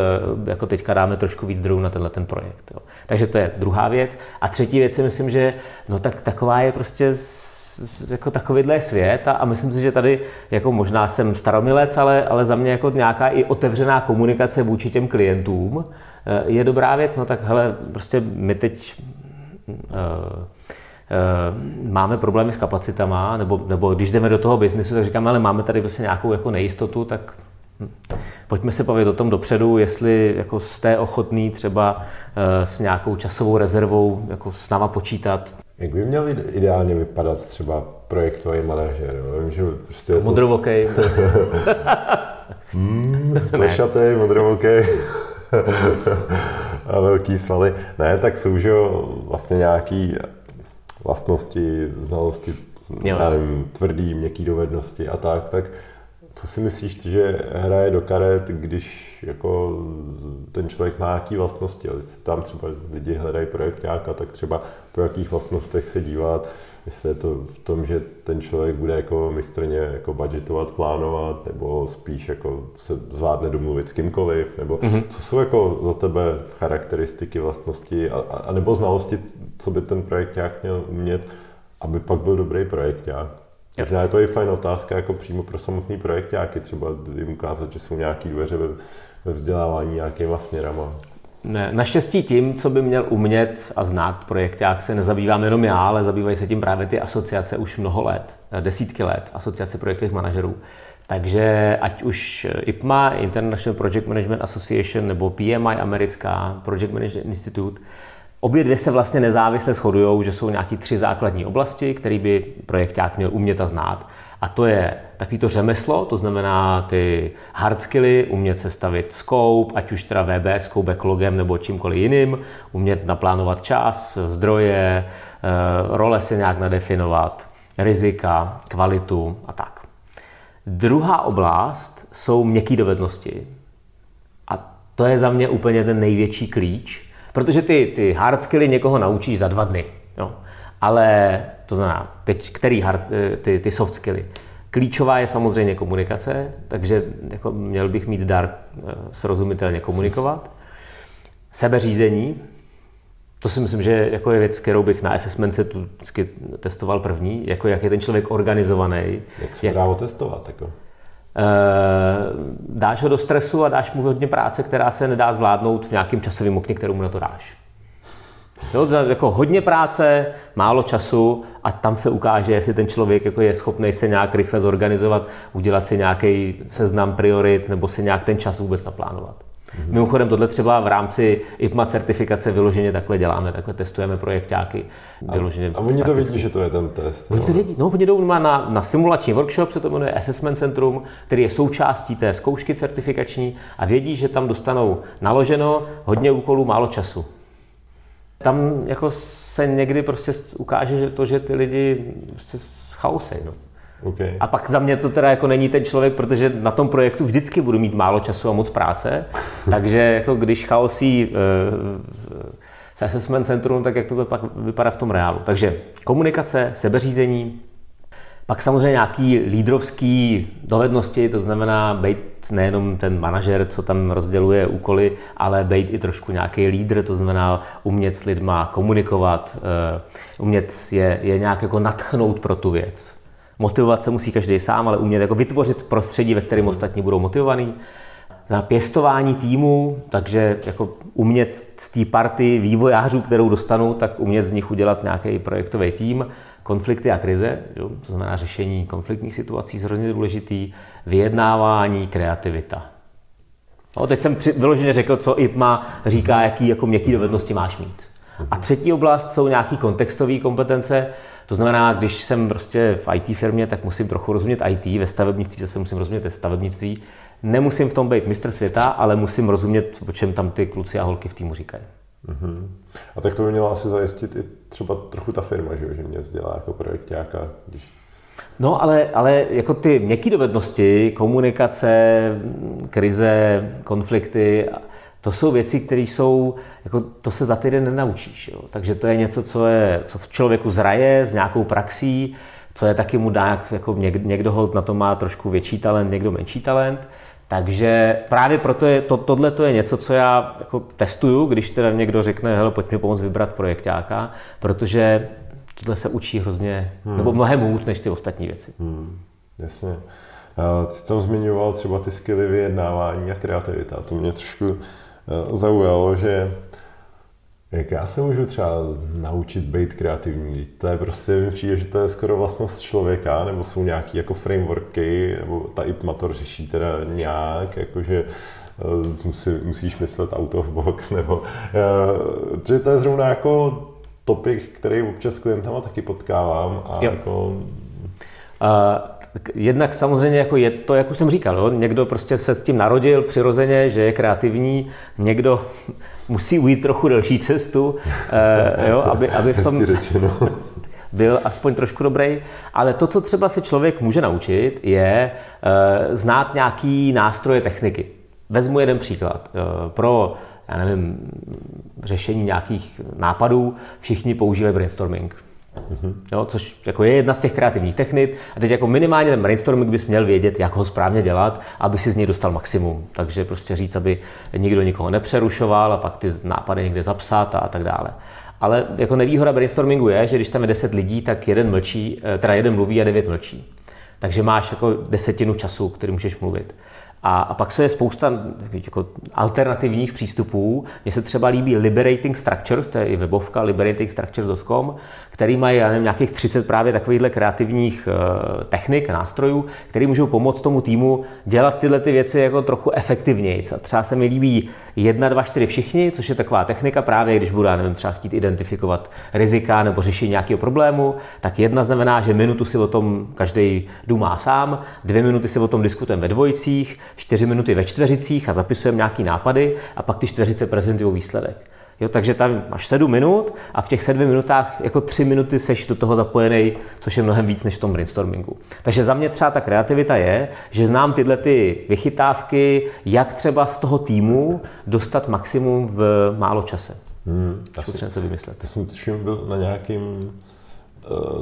jako teďka dáme trošku víc zdrojů na tenhle ten projekt. Jo. Takže to je druhá věc. A třetí věc si myslím, že no tak taková je prostě jako takovýhle svět a, a myslím si, že tady jako možná jsem staromilec, ale, ale za mě jako nějaká i otevřená komunikace vůči těm klientům, Eh, je dobrá věc, no tak hele, prostě my teď uh, uh, máme problémy s kapacitama, nebo, nebo když jdeme do toho biznesu, tak říkáme, ale máme tady prostě nějakou jako nejistotu, tak hm, pojďme se bavit o tom dopředu, jestli jako jste ochotný třeba s nějakou časovou rezervou jako s náma počítat. Jak by měl ideálně vypadat třeba projektový manažer? Vím, že prostě to... Modrovokej. [laughs] hmm, plešatý, modrovokej. [laughs] a velký svaly. Ne, tak jsou že vlastně nějaký vlastnosti, znalosti, jo. já nevím, tvrdý, měkký dovednosti a tak, tak co si myslíš, že hraje do karet, když jako ten člověk má nějaké vlastnosti? Tam třeba lidi hledají projekt nějaká, tak třeba po jakých vlastnostech se dívat, jestli je to v tom, že ten člověk bude jako mistrně jako budgetovat, plánovat, nebo spíš jako se zvládne domluvit s kýmkoliv, nebo mm-hmm. co jsou jako za tebe charakteristiky, vlastnosti, a, a nebo znalosti, co by ten projekt nějak měl umět, aby pak byl dobrý projekt nějak? Možná je to i fajn otázka jako přímo pro samotný projekt, jaký třeba jim ukázat, že jsou nějaké dveře ve, ve vzdělávání nějakýma směrama. Ne, naštěstí tím, co by měl umět a znát jak se nezabývám jenom já, ale zabývají se tím právě ty asociace už mnoho let, desítky let, asociace projektových manažerů. Takže ať už IPMA, International Project Management Association, nebo PMI, americká Project Management Institute, Obě dvě se vlastně nezávisle shodují, že jsou nějaké tři základní oblasti, které by projekták měl umět a znát. A to je takový to řemeslo, to znamená ty hard skilly, umět sestavit scope, ať už teda VBS, backlogem nebo čímkoliv jiným, umět naplánovat čas, zdroje, eh, role si nějak nadefinovat, rizika, kvalitu a tak. Druhá oblast jsou měkké dovednosti. A to je za mě úplně ten největší klíč, Protože ty, ty hard skilly někoho naučíš za dva dny. Jo. Ale to znamená, teď který hard, eh, ty, ty soft skilly. Klíčová je samozřejmě komunikace, takže jako měl bych mít dar eh, srozumitelně komunikovat. Sebeřízení, to si myslím, že jako je věc, kterou bych na assessment se tu testoval první, jako jak je ten člověk organizovaný. Jak se dá otestovat? Jako? Eh, dáš ho do stresu a dáš mu hodně práce, která se nedá zvládnout v nějakém časovém okně, kterou mu na to dáš. Jo, jako hodně práce, málo času a tam se ukáže, jestli ten člověk jako je schopný se nějak rychle zorganizovat, udělat si nějaký seznam priorit nebo si nějak ten čas vůbec naplánovat. Mm-hmm. Mimochodem tohle třeba v rámci IPMA certifikace vyloženě takhle děláme, takhle testujeme projektáky. Vyloženě a, a oni to vědí, že to je ten test? Oni to vědí, no oni jdou na, na simulační workshop, se to jmenuje Assessment Centrum, který je součástí té zkoušky certifikační a vědí, že tam dostanou naloženo hodně úkolů, málo času. Tam jako se někdy prostě ukáže že to, že ty lidi prostě chaosej. No. Okay. A pak za mě to teda jako není ten člověk, protože na tom projektu vždycky budu mít málo času a moc práce, takže jako když chaosí eh, v assessment centrum, tak jak to pak vypadá v tom reálu. Takže komunikace, sebeřízení, pak samozřejmě nějaký lídrovský dovednosti, to znamená být nejenom ten manažer, co tam rozděluje úkoly, ale být i trošku nějaký lídr, to znamená umět s lidma komunikovat, eh, umět je, je nějak jako natchnout pro tu věc. Motivovat se musí každý sám, ale umět jako vytvořit prostředí, ve kterém ostatní budou motivovaní. Na pěstování týmu, takže jako umět z té party vývojářů, kterou dostanu, tak umět z nich udělat nějaký projektový tým. Konflikty a krize, jo, to znamená řešení konfliktních situací, hrozně důležitý. Vyjednávání, kreativita. No, teď jsem vyloženě řekl, co IPMA říká, jaký jako měkký dovednosti máš mít. A třetí oblast jsou nějaké kontextové kompetence, to znamená, když jsem prostě v IT firmě, tak musím trochu rozumět IT, ve stavebnictví zase musím rozumět stavebnictví. Nemusím v tom být mistr světa, ale musím rozumět, o čem tam ty kluci a holky v týmu říkají. Uh-huh. A tak to by měla asi zajistit i třeba trochu ta firma, že, že mě vzdělá jako projektáka, když No, ale, ale jako ty měkké dovednosti, komunikace, krize, konflikty, to jsou věci, které jsou, jako to se za týden nenaučíš. Jo. Takže to je něco, co, je, co v člověku zraje s nějakou praxí, co je taky mu dá, jako někdo, někdo hold na to má trošku větší talent, někdo menší talent. Takže právě proto je, to, tohle to je něco, co já jako testuju, když teda někdo řekne, hele, pojď mi pomoct vybrat projektáka, protože tohle se učí hrozně, hmm. nebo mnohem hůř než ty ostatní věci. Hmm. Jasně. Ty jsi tam zmiňoval třeba ty skily vyjednávání a kreativita. To mě trošku Eh, zaujalo, že Jak já se můžu třeba naučit být kreativní? To je prostě, mi přijde, že to je skoro vlastnost člověka, nebo jsou nějaké jako frameworky, nebo ta IPMator řeší teda nějak, jakože eh, musí, musíš myslet out of box, [laughs] nebo uh, že to je zrovna jako topik, který občas s klientama taky potkávám a jo. jako... Uh, jednak samozřejmě jako je to, jak už jsem říkal, jo? někdo prostě se s tím narodil přirozeně, že je kreativní, někdo musí ujít trochu delší cestu, uh, jo? Aby, aby v tom [laughs] byl aspoň trošku dobrý. Ale to, co třeba se člověk může naučit, je uh, znát nějaký nástroje techniky. Vezmu jeden příklad. Uh, pro já nevím, řešení nějakých nápadů všichni používají brainstorming. Mm-hmm. Jo, což jako je jedna z těch kreativních technik. A teď jako minimálně ten brainstorming bys měl vědět, jak ho správně dělat, aby si z něj dostal maximum. Takže prostě říct, aby nikdo nikoho nepřerušoval a pak ty nápady někde zapsat a, a tak dále. Ale jako nevýhoda brainstormingu je, že když tam je 10 lidí, tak jeden mlčí, eh, teda jeden mluví a devět mlčí. Takže máš jako desetinu času, který můžeš mluvit. A, a pak se je spousta jako alternativních přístupů. Mně se třeba líbí Liberating Structures, to je i webovka liberatingstructures.com, který mají já nevím, nějakých 30 právě takovýchhle kreativních uh, technik, nástrojů, které můžou pomoct tomu týmu dělat tyhle ty věci jako trochu efektivněji. Třeba se mi líbí 1, 2, 4 všichni, což je taková technika právě, když budu, já nevím, třeba chtít identifikovat rizika nebo řešení nějakého problému, tak jedna znamená, že minutu si o tom každý důmá sám, dvě minuty si o tom diskutujeme ve dvojicích, čtyři minuty ve čtveřicích a zapisujeme nějaký nápady a pak ty čtveřice prezentují výsledek. Jo, takže tam máš sedm minut a v těch sedmi minutách jako tři minuty seš do toho zapojený, což je mnohem víc než v tom brainstormingu. Takže za mě třeba ta kreativita je, že znám tyhle ty vychytávky, jak třeba z toho týmu dostat maximum v málo čase. Hmm, asi, něco vymyslet. Já jsem tuším byl na nějakým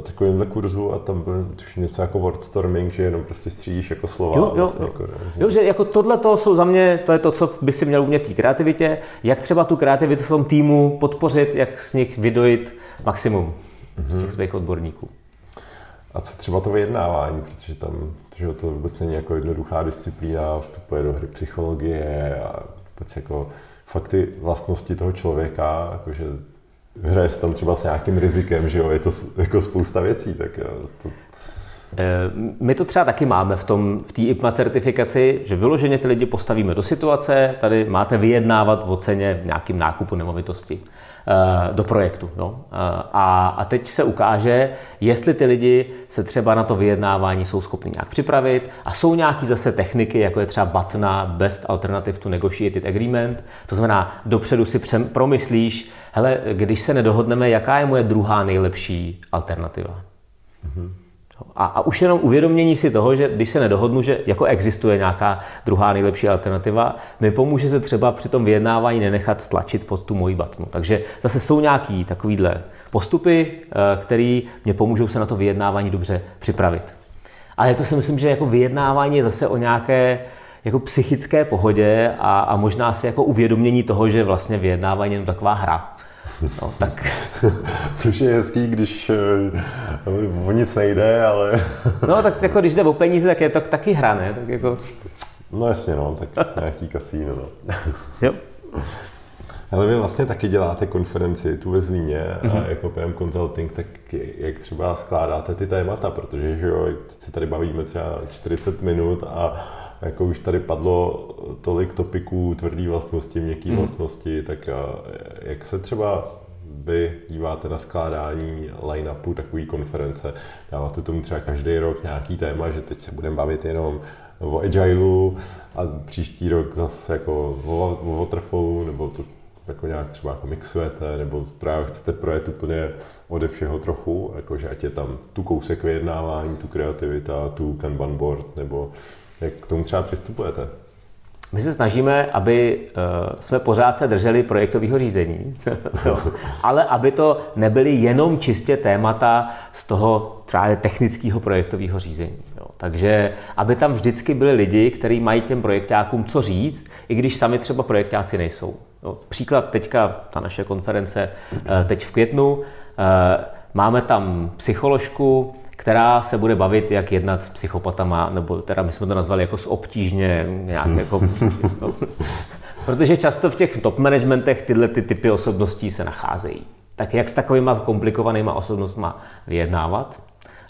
takovýmhle kurzu a tam byl tuším něco jako wordstorming, že jenom prostě střídíš jako slova. Jo, jo, vlastně jo. Jako, jo že jako tohle to jsou za mě, to je to, co by si měl umět v té kreativitě, jak třeba tu kreativitu v tom týmu podpořit, jak z nich vydojit maximum mm-hmm. z těch mhm. svých odborníků. A co třeba to vyjednávání, protože tam že to vůbec není jako jednoduchá disciplína, vstupuje do hry psychologie a vůbec jako fakt ty vlastnosti toho člověka, jakože hraje se tam třeba s nějakým rizikem, že jo, je to jako spousta věcí, tak to... Eh, my to třeba taky máme v tom v té IPMA certifikaci, že vyloženě ty lidi postavíme do situace, tady máte vyjednávat v oceně v nějakým nákupu nemovitosti eh, do projektu. No. A, a teď se ukáže, jestli ty lidi se třeba na to vyjednávání jsou schopni nějak připravit a jsou nějaký zase techniky, jako je třeba BATNA, Best Alternative to Negotiated Agreement, to znamená, dopředu si přem, promyslíš, hele, když se nedohodneme, jaká je moje druhá nejlepší alternativa. Mm-hmm. A, a už jenom uvědomění si toho, že když se nedohodnu, že jako existuje nějaká druhá nejlepší alternativa, mi pomůže se třeba při tom vyjednávání nenechat stlačit pod tu moji batnu. Takže zase jsou nějaký takovýhle postupy, eh, které mě pomůžou se na to vyjednávání dobře připravit. Ale to si myslím, že jako vyjednávání je zase o nějaké jako psychické pohodě a, a možná si jako uvědomění toho, že vlastně vyjednávání je taková hra. No, tak... [laughs] Což je hezký, když uh, o nic nejde, ale... [laughs] no tak jako když jde o peníze, tak je to taky hra, ne? Tak jako... No jasně, no, tak nějaký kasíno, no. [laughs] jo. Ale vy vlastně taky děláte konferenci tu ve Zlíně mm-hmm. a mhm. jako PM Consulting, tak jak třeba skládáte ty témata, protože že jo, teď se tady bavíme třeba 40 minut a jako už tady padlo tolik topiků, tvrdý vlastnosti, měkké mm. vlastnosti, tak jak se třeba vy díváte na skládání line-upu takové konference? Dáváte tomu třeba každý rok nějaký téma, že teď se budeme bavit jenom o agileu a příští rok zase jako o, o waterfallu, nebo to jako nějak třeba jako mixujete, nebo právě chcete projet úplně ode všeho trochu, jakože ať je tam tu kousek vyjednávání, tu kreativita, tu Kanban board, nebo jak k tomu třeba přistupujete? My se snažíme, aby uh, jsme pořád se drželi projektového řízení, [laughs] ale aby to nebyly jenom čistě témata z toho třeba technického projektového řízení. Takže aby tam vždycky byli lidi, kteří mají těm projektákům co říct, i když sami třeba projektáci nejsou. Příklad teďka, ta naše konference uh, teď v květnu, uh, máme tam psycholožku, která se bude bavit, jak jednat s psychopatama, nebo teda my jsme to nazvali jako s obtížně, nějak jako, [laughs] Protože často v těch top managementech tyhle ty typy osobností se nacházejí. Tak jak s takovýma komplikovanýma osobnostmi vyjednávat?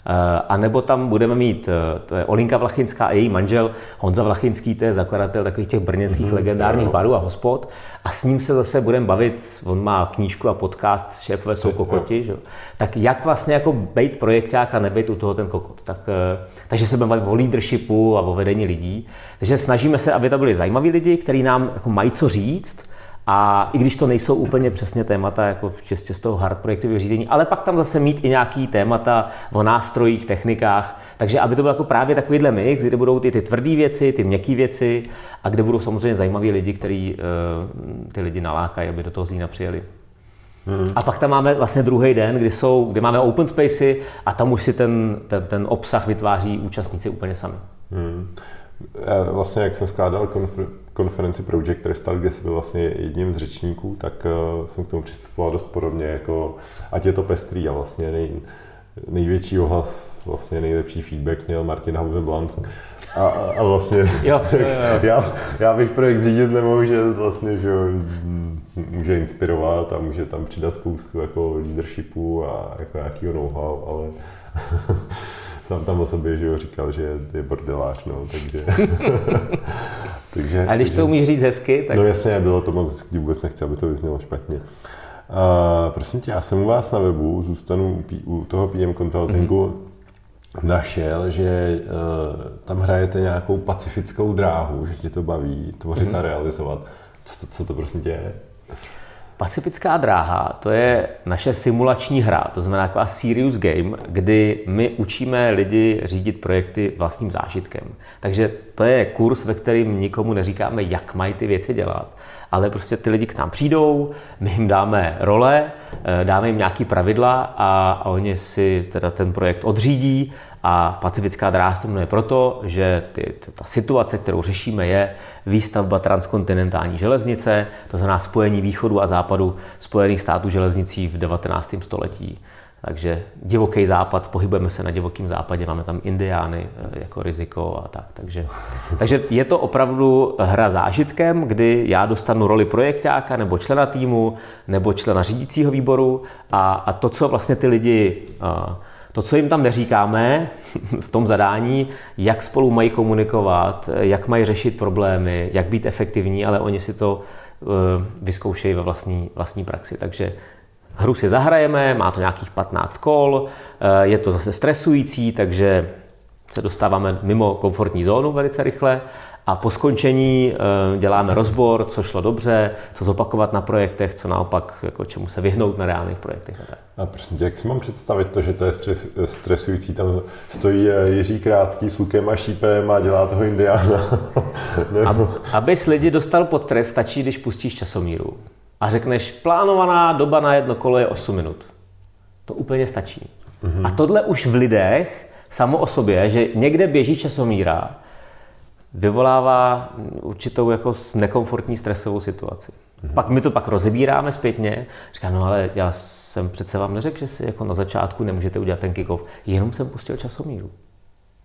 Eh, a nebo tam budeme mít, eh, to je Olinka Vlachinská a její manžel Honza Vlachinský, to je zakladatel takových těch brněnských mm-hmm. legendárních barů a hospod. A s ním se zase budeme bavit, on má knížku a podcast Šéfové jsou kokoti, že? tak jak vlastně jako být projekták a nebyt u toho ten kokot. Tak, eh, takže se budeme bavit o leadershipu a o vedení lidí. Takže snažíme se, aby to byli zajímaví lidi, kteří nám jako mají co říct, a i když to nejsou úplně přesně témata jako čistě z toho hard projektového řízení, ale pak tam zase mít i nějaký témata o nástrojích, technikách, takže aby to byl jako právě takovýhle mix, kde budou ty, ty tvrdé věci, ty měkké věci a kde budou samozřejmě zajímaví lidi, kteří uh, ty lidi nalákají, aby do toho zína přijeli. Hmm. A pak tam máme vlastně druhý den, kdy, jsou, kdy máme open spacey a tam už si ten, ten, ten obsah vytváří účastníci úplně sami. Hmm. Vlastně, jak jsem skládal konfer- konferenci Project Restart, kde jsi byl vlastně jedním z řečníků, tak uh, jsem k tomu přistupoval dost podobně, jako ať je to pestrý a vlastně nej, největší ohlas, vlastně nejlepší feedback měl Martin Hausenblanc. A, a vlastně [laughs] jo, jo, jo. [laughs] Já, já bych projekt řídit nemohl, že vlastně že může inspirovat a může tam přidat spoustu jako leadershipu a jako nějakého know-how, ale [laughs] sám tam o sobě že jo, říkal, že je bordelář, no, takže... [laughs] takže a když takže, to umíš říct hezky, tak... No jasně, bylo to moc hezky, vůbec nechci, aby to vyznělo špatně. Uh, prosím tě, já jsem u vás na webu, zůstanu u, u toho PM Consultingu, mm-hmm. našel, že uh, tam hrajete nějakou pacifickou dráhu, že tě to baví tvořit mm-hmm. a realizovat. Co to, co to prosím tě je? Pacifická dráha, to je naše simulační hra, to znamená taková serious game, kdy my učíme lidi řídit projekty vlastním zážitkem. Takže to je kurz, ve kterým nikomu neříkáme, jak mají ty věci dělat, ale prostě ty lidi k nám přijdou, my jim dáme role, eh, dáme jim nějaký pravidla a, a oni si teda ten projekt odřídí a pacifická dráha se jmenuje proto, že ty, ta situace, kterou řešíme, je výstavba transkontinentální železnice, to znamená spojení východu a západu Spojených států železnicí v 19. století. Takže divoký západ, pohybujeme se na divokém západě, máme tam indiány eh, jako riziko a tak. Takže, [laughs] takže je to opravdu hra zážitkem, kdy já dostanu roli projektáka nebo člena týmu nebo člena řídícího výboru a, a to, co vlastně ty lidi uh, to, co jim tam neříkáme [laughs] v tom zadání, jak spolu mají komunikovat, jak mají řešit problémy, jak být efektivní, ale oni si to eh, vyzkoušejí ve vlastní, vlastní praxi. Takže hru si zahrajeme, má to nějakých 15 kol, eh, je to zase stresující, takže se dostáváme mimo komfortní zónu velice rychle a po skončení eh, děláme rozbor, co šlo dobře, co zopakovat na projektech, co naopak, jako čemu se vyhnout na reálných projektech. A prosím tě, jak si mám představit to, že to je stres, stresující? Tam stojí eh, Jiří Krátký s lukem a šípem a dělá toho indiána. [laughs] Nebo... Abys lidi dostal pod trest, stačí, když pustíš časomíru a řekneš, plánovaná doba na jedno kolo je 8 minut. To úplně stačí. Mm-hmm. A tohle už v lidech samo o sobě, že někde běží časomíra, vyvolává určitou jako nekomfortní stresovou situaci. Mm-hmm. Pak my to pak rozebíráme zpětně, říká, no ale já jsem přece vám neřekl, že si jako na začátku nemůžete udělat ten kick-off, jenom jsem pustil časomíru.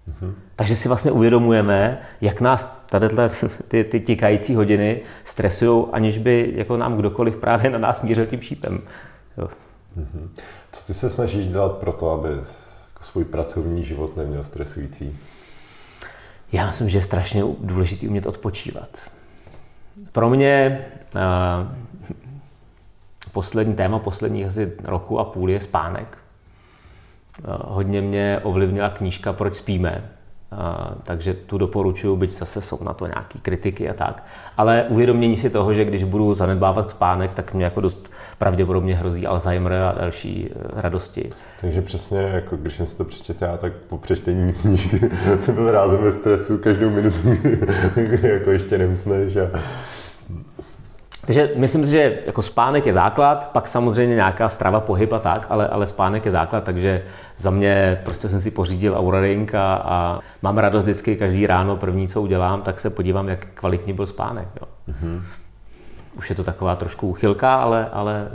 Mm-hmm. Takže si vlastně uvědomujeme, jak nás tady [laughs] ty, ty tikající hodiny stresují, aniž by jako nám kdokoliv právě na nás mířil tím šípem. Jo. Mm-hmm. Co ty se snažíš dělat pro to, aby svůj pracovní život neměl stresující? Já myslím, že je strašně důležité umět odpočívat. Pro mě uh, poslední téma posledních asi roku a půl je spánek. Uh, hodně mě ovlivnila knížka Proč spíme, takže tu doporučuji, byť zase jsou na to nějaké kritiky a tak. Ale uvědomění si toho, že když budu zanedbávat spánek, tak mě jako dost pravděpodobně hrozí Alzheimer a další e, radosti. Takže přesně, jako když jsem si to přečetl já, tak po přečtení knížky [laughs] jsem byl rázem ve stresu každou minutu, kdy [laughs] jako ještě neusneš a takže myslím si, že jako spánek je základ, pak samozřejmě nějaká strava, pohyb a tak, ale, ale spánek je základ, takže za mě prostě jsem si pořídil Aura Ring a, a mám radost vždycky každý ráno, první, co udělám, tak se podívám, jak kvalitní byl spánek. Jo. Mm-hmm. Už je to taková trošku uchylka, ale, ale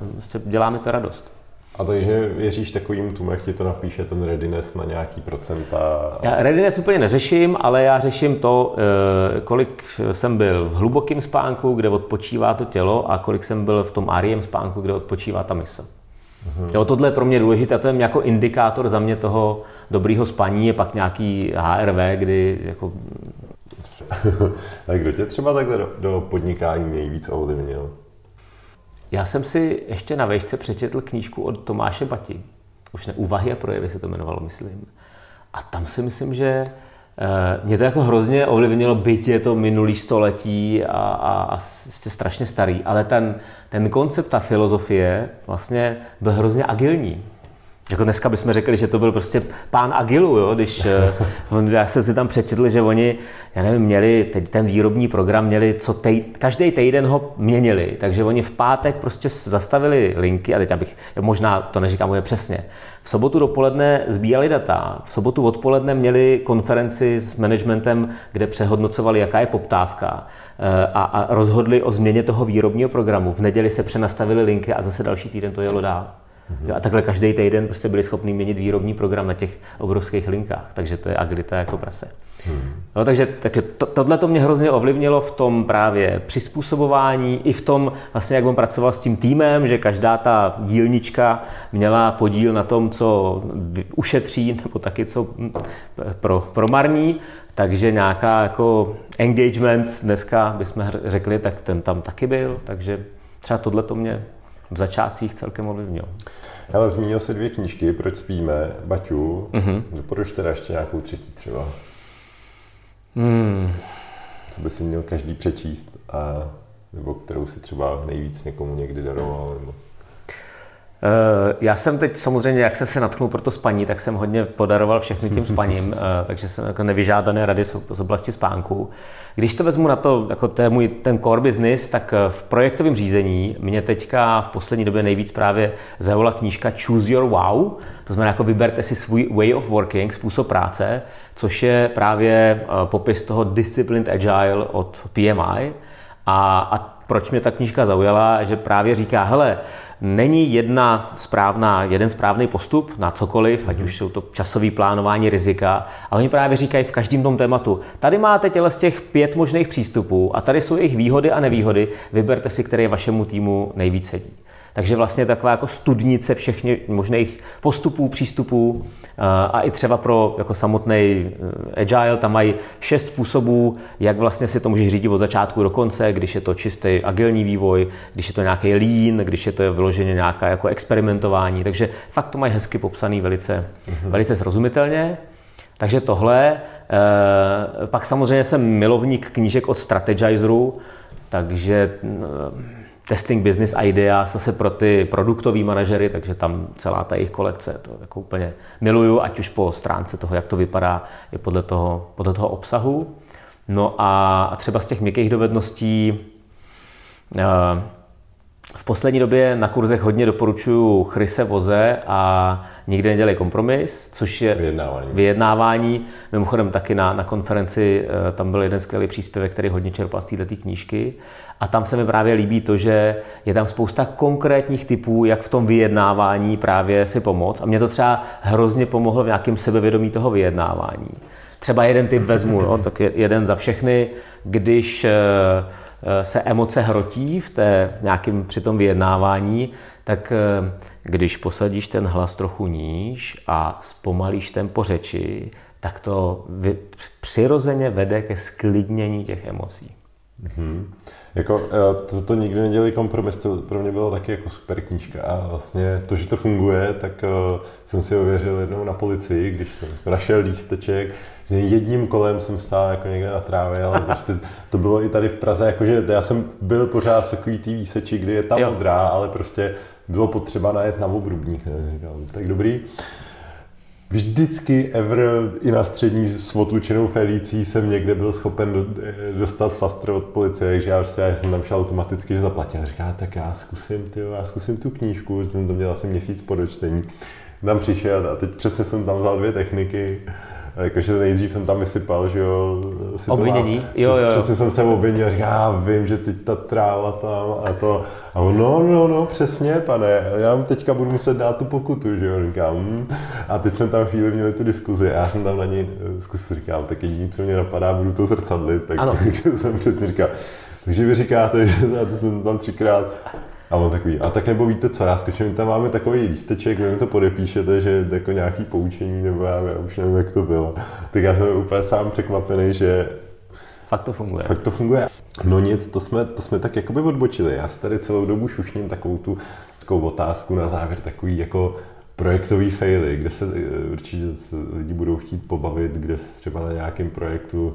dělá mi to radost. A takže věříš takovým tomu, jak ti to napíše ten readiness na nějaký procenta? Já readiness úplně neřeším, ale já řeším to, eh, kolik jsem byl v hlubokém spánku, kde odpočívá to tělo a kolik jsem byl v tom REM spánku, kde odpočívá ta mysl. Mhm. Jo, tohle je pro mě důležité, to je jako indikátor za mě toho dobrýho spaní, je pak nějaký HRV, kdy jako... [laughs] a kdo tě třeba takhle do, do podnikání nejvíc ovlivnil? Já jsem si ještě na vejšce přečetl knížku od Tomáše Bati. Už ne Úvahy a projevy se to jmenovalo, myslím. A tam si myslím, že eh, mě to jako hrozně ovlivnilo, byť je to minulý století a, a, a jste strašně starý, ale ten, ten koncept, ta filozofie vlastně byl hrozně agilní. Jako dneska bychom řekli, že to byl prostě pán Agilu, jo? když eh, [laughs] já jsem si tam přečetl, že oni, já nevím, měli teď ten výrobní program, měli co tej, každý týden ho měnili, takže oni v pátek prostě zastavili linky, a teď abych, možná to neříkám úplně přesně, v sobotu dopoledne sbírali data, v sobotu odpoledne měli konferenci s managementem, kde přehodnocovali, jaká je poptávka eh, a, a rozhodli o změně toho výrobního programu. V neděli se přenastavili linky a zase další týden to jelo dál. Mm-hmm. A takhle každý týden prostě byli schopni měnit výrobní program na těch obrovských linkách. Takže to je agilita jako prase. Hmm. No, takže takže to, tohle to mě hrozně ovlivnilo v tom právě přizpůsobování, i v tom, vlastně, jak on pracoval s tím týmem, že každá ta dílnička měla podíl na tom, co ušetří, nebo taky co pro, promarní. Takže nějaká jako engagement dneska bychom řekli, tak ten tam taky byl. Takže třeba tohle to mě v začátcích celkem ovlivnilo. Ale zmínil se dvě knížky, Proč spíme, Baťu. Mm-hmm. Doporuč teda ještě nějakou třetí třeba. Hmm. Co by si měl každý přečíst, a, nebo kterou si třeba nejvíc někomu někdy daroval. Nebo... Eh, já jsem teď samozřejmě, jak jsem se natknul pro to spaní, tak jsem hodně podaroval všechny tím spaním, [laughs] eh, takže jsem jako nevyžádané rady z oblasti spánku. Když to vezmu na to, jako to je můj ten core business, tak eh, v projektovém řízení mě teďka v poslední době nejvíc právě zaujala knížka Choose Your Wow, to znamená jako vyberte si svůj way of working, způsob práce, což je právě popis toho Disciplined Agile od PMI. A, a proč mě ta knížka zaujala, že právě říká, hele, není jedna správná, jeden správný postup na cokoliv, ať už jsou to časové plánování rizika, a oni právě říkají v každém tom tématu, tady máte těle z těch pět možných přístupů a tady jsou jejich výhody a nevýhody, vyberte si, který vašemu týmu nejvíce sedí. Takže vlastně taková jako studnice všech možných postupů, přístupů eh, a i třeba pro jako samotný eh, agile, tam mají šest způsobů, jak vlastně si to můžeš řídit od začátku do konce, když je to čistý agilní vývoj, když je to nějaký lean, když je to vyloženě nějaká jako experimentování. Takže fakt to mají hezky popsaný velice, mm-hmm. velice srozumitelně. Takže tohle. Eh, pak samozřejmě jsem milovník knížek od Strategizerů, takže testing business idea zase pro ty produktový manažery, takže tam celá ta jejich kolekce, to jako úplně miluju, ať už po stránce toho, jak to vypadá, je podle toho, podle toho obsahu. No a třeba z těch měkkých dovedností eh, v poslední době na kurzech hodně doporučuju Chryse Voze a Nikde nedělej kompromis, což je vyjednávání. vyjednávání. Mimochodem taky na, na konferenci eh, tam byl jeden skvělý příspěvek, který hodně čerpal z této knížky. A tam se mi právě líbí to, že je tam spousta konkrétních typů, jak v tom vyjednávání právě si pomoct. A mě to třeba hrozně pomohlo v nějakém sebevědomí toho vyjednávání. Třeba jeden typ vezmu, no, tak jeden za všechny, když eh, se emoce hrotí v té nějakým při tom vyjednávání, tak eh, když posadíš ten hlas trochu níž a zpomalíš tempo řeči, tak to přirozeně vede ke sklidnění těch emocí. Mm-hmm. Jako, eh, to, to nikdy nedělí kompromis, to pro mě bylo taky jako super knížka a vlastně to, že to funguje, tak uh, jsem si ověřil jednou na policii, když jsem našel lísteček, že jedním kolem jsem stál jako někde na trávě, ale [laughs] prostě to bylo i tady v Praze, jakože já jsem byl pořád v takový tý výseči, kdy je tam modrá, ale prostě bylo potřeba najet na obrubník. Tak dobrý. Vždycky ever i na střední s otlučenou Felicí jsem někde byl schopen do, dostat flastr od policie, takže já, prostě, já jsem tam šel automaticky, že zaplatil. Říká, tak já zkusím, tyjo, já zkusím tu knížku, jsem to měl asi měsíc po dočtení. Tam přišel a teď přesně jsem tam vzal dvě techniky jakože nejdřív jsem tam vysypal, že jo, si Obvinění? To vás, jo, jo, jo. Přesně jsem se obvinil, říká, já vím, že teď ta tráva tam a to, a on, no, no, no, přesně, pane, já vám teďka budu muset dát tu pokutu, že jo, říkám, hm. a teď jsme tam chvíli měli tu diskuzi a já jsem tam na něj eh, zkusil, říkám, tak jediný, co mě napadá, budu to zrcadlit, tak, [laughs] takže jsem přesně říkal, takže vy říkáte, že [laughs] to tam třikrát a on takový, a tak nebo víte co, já skočím, tam máme takový lísteček, vy mi to podepíšete, že jako nějaký poučení, nebo já, já už nevím, jak to bylo. Tak já jsem úplně sám překvapený, že Fakt to funguje. Fakt to funguje. No nic, to jsme, to jsme tak jakoby odbočili. Já si tady celou dobu šušním takovou tu takovou otázku na závěr, takový jako projektový faily, kde se eh, určitě lidi budou chtít pobavit, kde třeba na nějakém projektu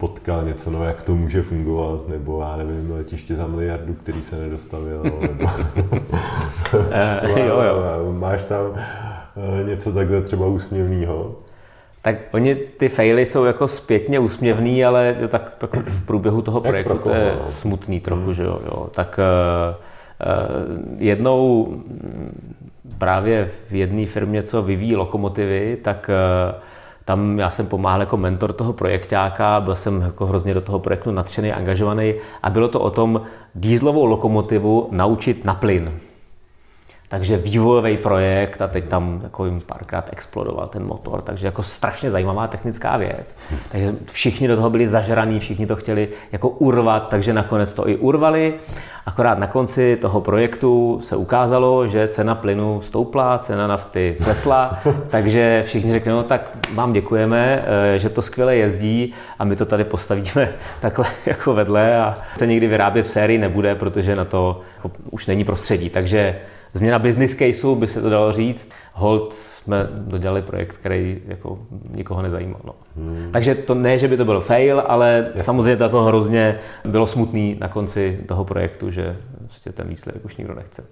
potkal něco, no jak to může fungovat, nebo já nevím, letiště za miliardu, který se nedostavil, nebo... [laughs] jo, jo. Máš tam uh, něco takhle třeba úsměvného? Tak oni, ty faily jsou jako zpětně úsměvný, ale tak jako v průběhu toho projektu to je no. smutný trochu, hmm. že jo. jo. Tak uh, uh, jednou mm, právě v jedné firmě, co vyvíjí lokomotivy, tak uh, tam já jsem pomáhal jako mentor toho projektáka, byl jsem jako hrozně do toho projektu nadšený, angažovaný a bylo to o tom dýzlovou lokomotivu naučit na plyn. Takže vývojový projekt a teď tam jako jim párkrát explodoval ten motor, takže jako strašně zajímavá technická věc. Takže všichni do toho byli zažraní, všichni to chtěli jako urvat, takže nakonec to i urvali. Akorát na konci toho projektu se ukázalo, že cena plynu stoupla, cena nafty klesla, [laughs] takže všichni řekli, no tak vám děkujeme, eh, že to skvěle jezdí a my to tady postavíme [laughs] takhle jako vedle a to někdy vyrábět v sérii nebude, protože na to jako už není prostředí. Takže změna business caseu by se to dalo říct. Hold jsme dodělali projekt, který jako nikoho nezajímal. No. Hmm. Takže to ne, že by to byl fail, ale Jasně. samozřejmě to jako hrozně bylo smutný na konci toho projektu, že prostě ten výsledek už nikdo nechce.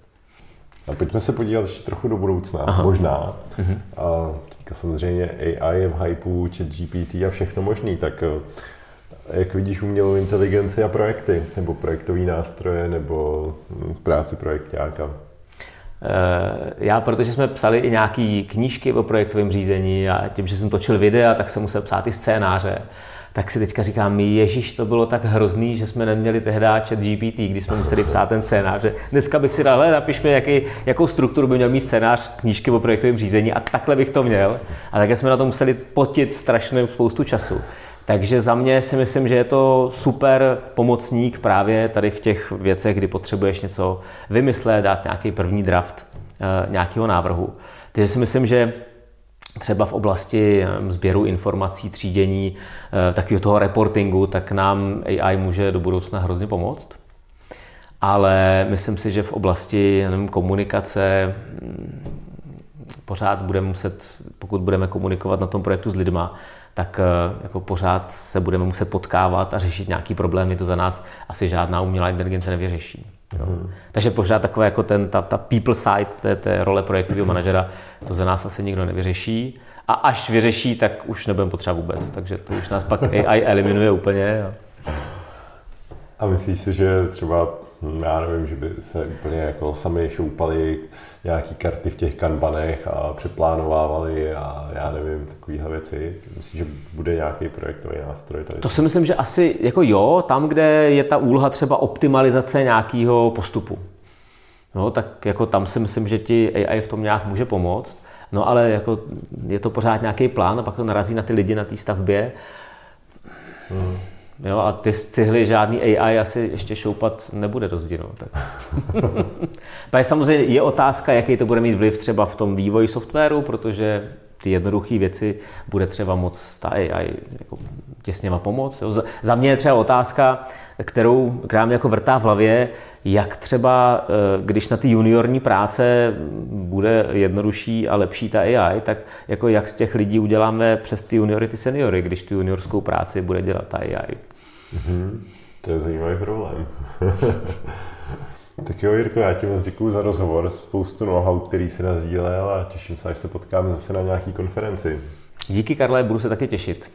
A pojďme se podívat ještě trochu do budoucna, Aha. možná. Mm-hmm. A teďka samozřejmě AI je v hypeu, chat GPT a všechno možný, tak eh, jak vidíš umělou inteligenci a projekty, nebo projektové nástroje, nebo hm, práci projektáka? Eh, já, protože jsme psali i nějaké knížky o projektovém řízení a tím, že jsem točil videa, tak jsem musel psát i scénáře, tak si teďka říkám, Ježíš, to bylo tak hrozný, že jsme neměli tehdy chat GPT, když jsme museli psát ten scénář. Dneska bych si dal, napiš mi, jaký, jakou strukturu by měl mít scénář knížky o projektovém řízení a takhle bych to měl. A také jsme na to museli potit strašně spoustu času. Takže za mě si myslím, že je to super pomocník právě tady v těch věcech, kdy potřebuješ něco vymyslet, dát nějaký první draft eh, nějakého návrhu. Takže si myslím, že třeba v oblasti eh, sběru informací, třídění, eh, takového toho reportingu, tak nám AI může do budoucna hrozně pomoct. Ale myslím si, že v oblasti nevím, komunikace hm, pořád budeme muset, pokud budeme komunikovat na tom projektu s lidma, tak eh, jako pořád se budeme muset potkávat a řešit nějaký problémy, to za nás asi žádná umělá inteligence nevyřeší. Mm. Takže pořád takové jako ten, ta, ta people side té, té role projektového mm. manažera, to za nás asi nikdo nevyřeší. A až vyřeší, tak už nebudeme potřeba vůbec. Takže to už nás pak [laughs] AI eliminuje úplně. A myslíš si, že třeba já nevím, že by se úplně jako sami šoupali nějaký karty v těch kanbanech a přeplánovávali a já nevím, takovéhle věci. Myslím, že bude nějaký projektový nástroj? Tady. To si myslím, že asi jako jo, tam, kde je ta úloha třeba optimalizace nějakého postupu. No, tak jako tam si myslím, že ti AI v tom nějak může pomoct. No ale jako je to pořád nějaký plán a pak to narazí na ty lidi na té stavbě. Hmm. Jo, a ty cihly žádný AI asi ještě šoupat nebude do zdi. No, tak. [laughs] Pak samozřejmě je otázka, jaký to bude mít vliv třeba v tom vývoji softwaru, protože ty jednoduché věci bude třeba moc ta AI jako těsně pomoct. Jo. Za mě je třeba otázka, kterou, která mě jako vrtá v hlavě, jak třeba, eh, když na ty juniorní práce bude jednodušší a lepší ta AI, tak jako jak z těch lidí uděláme přes ty juniory ty seniory, když tu juniorskou práci bude dělat ta AI. Mm-hmm. To je zajímavý problém. [laughs] tak jo, Jirko, já ti moc děkuji za rozhovor, spoustu know-how, který si nazdílel a těším se, až se potkáme zase na nějaký konferenci. Díky, Karle, budu se taky těšit.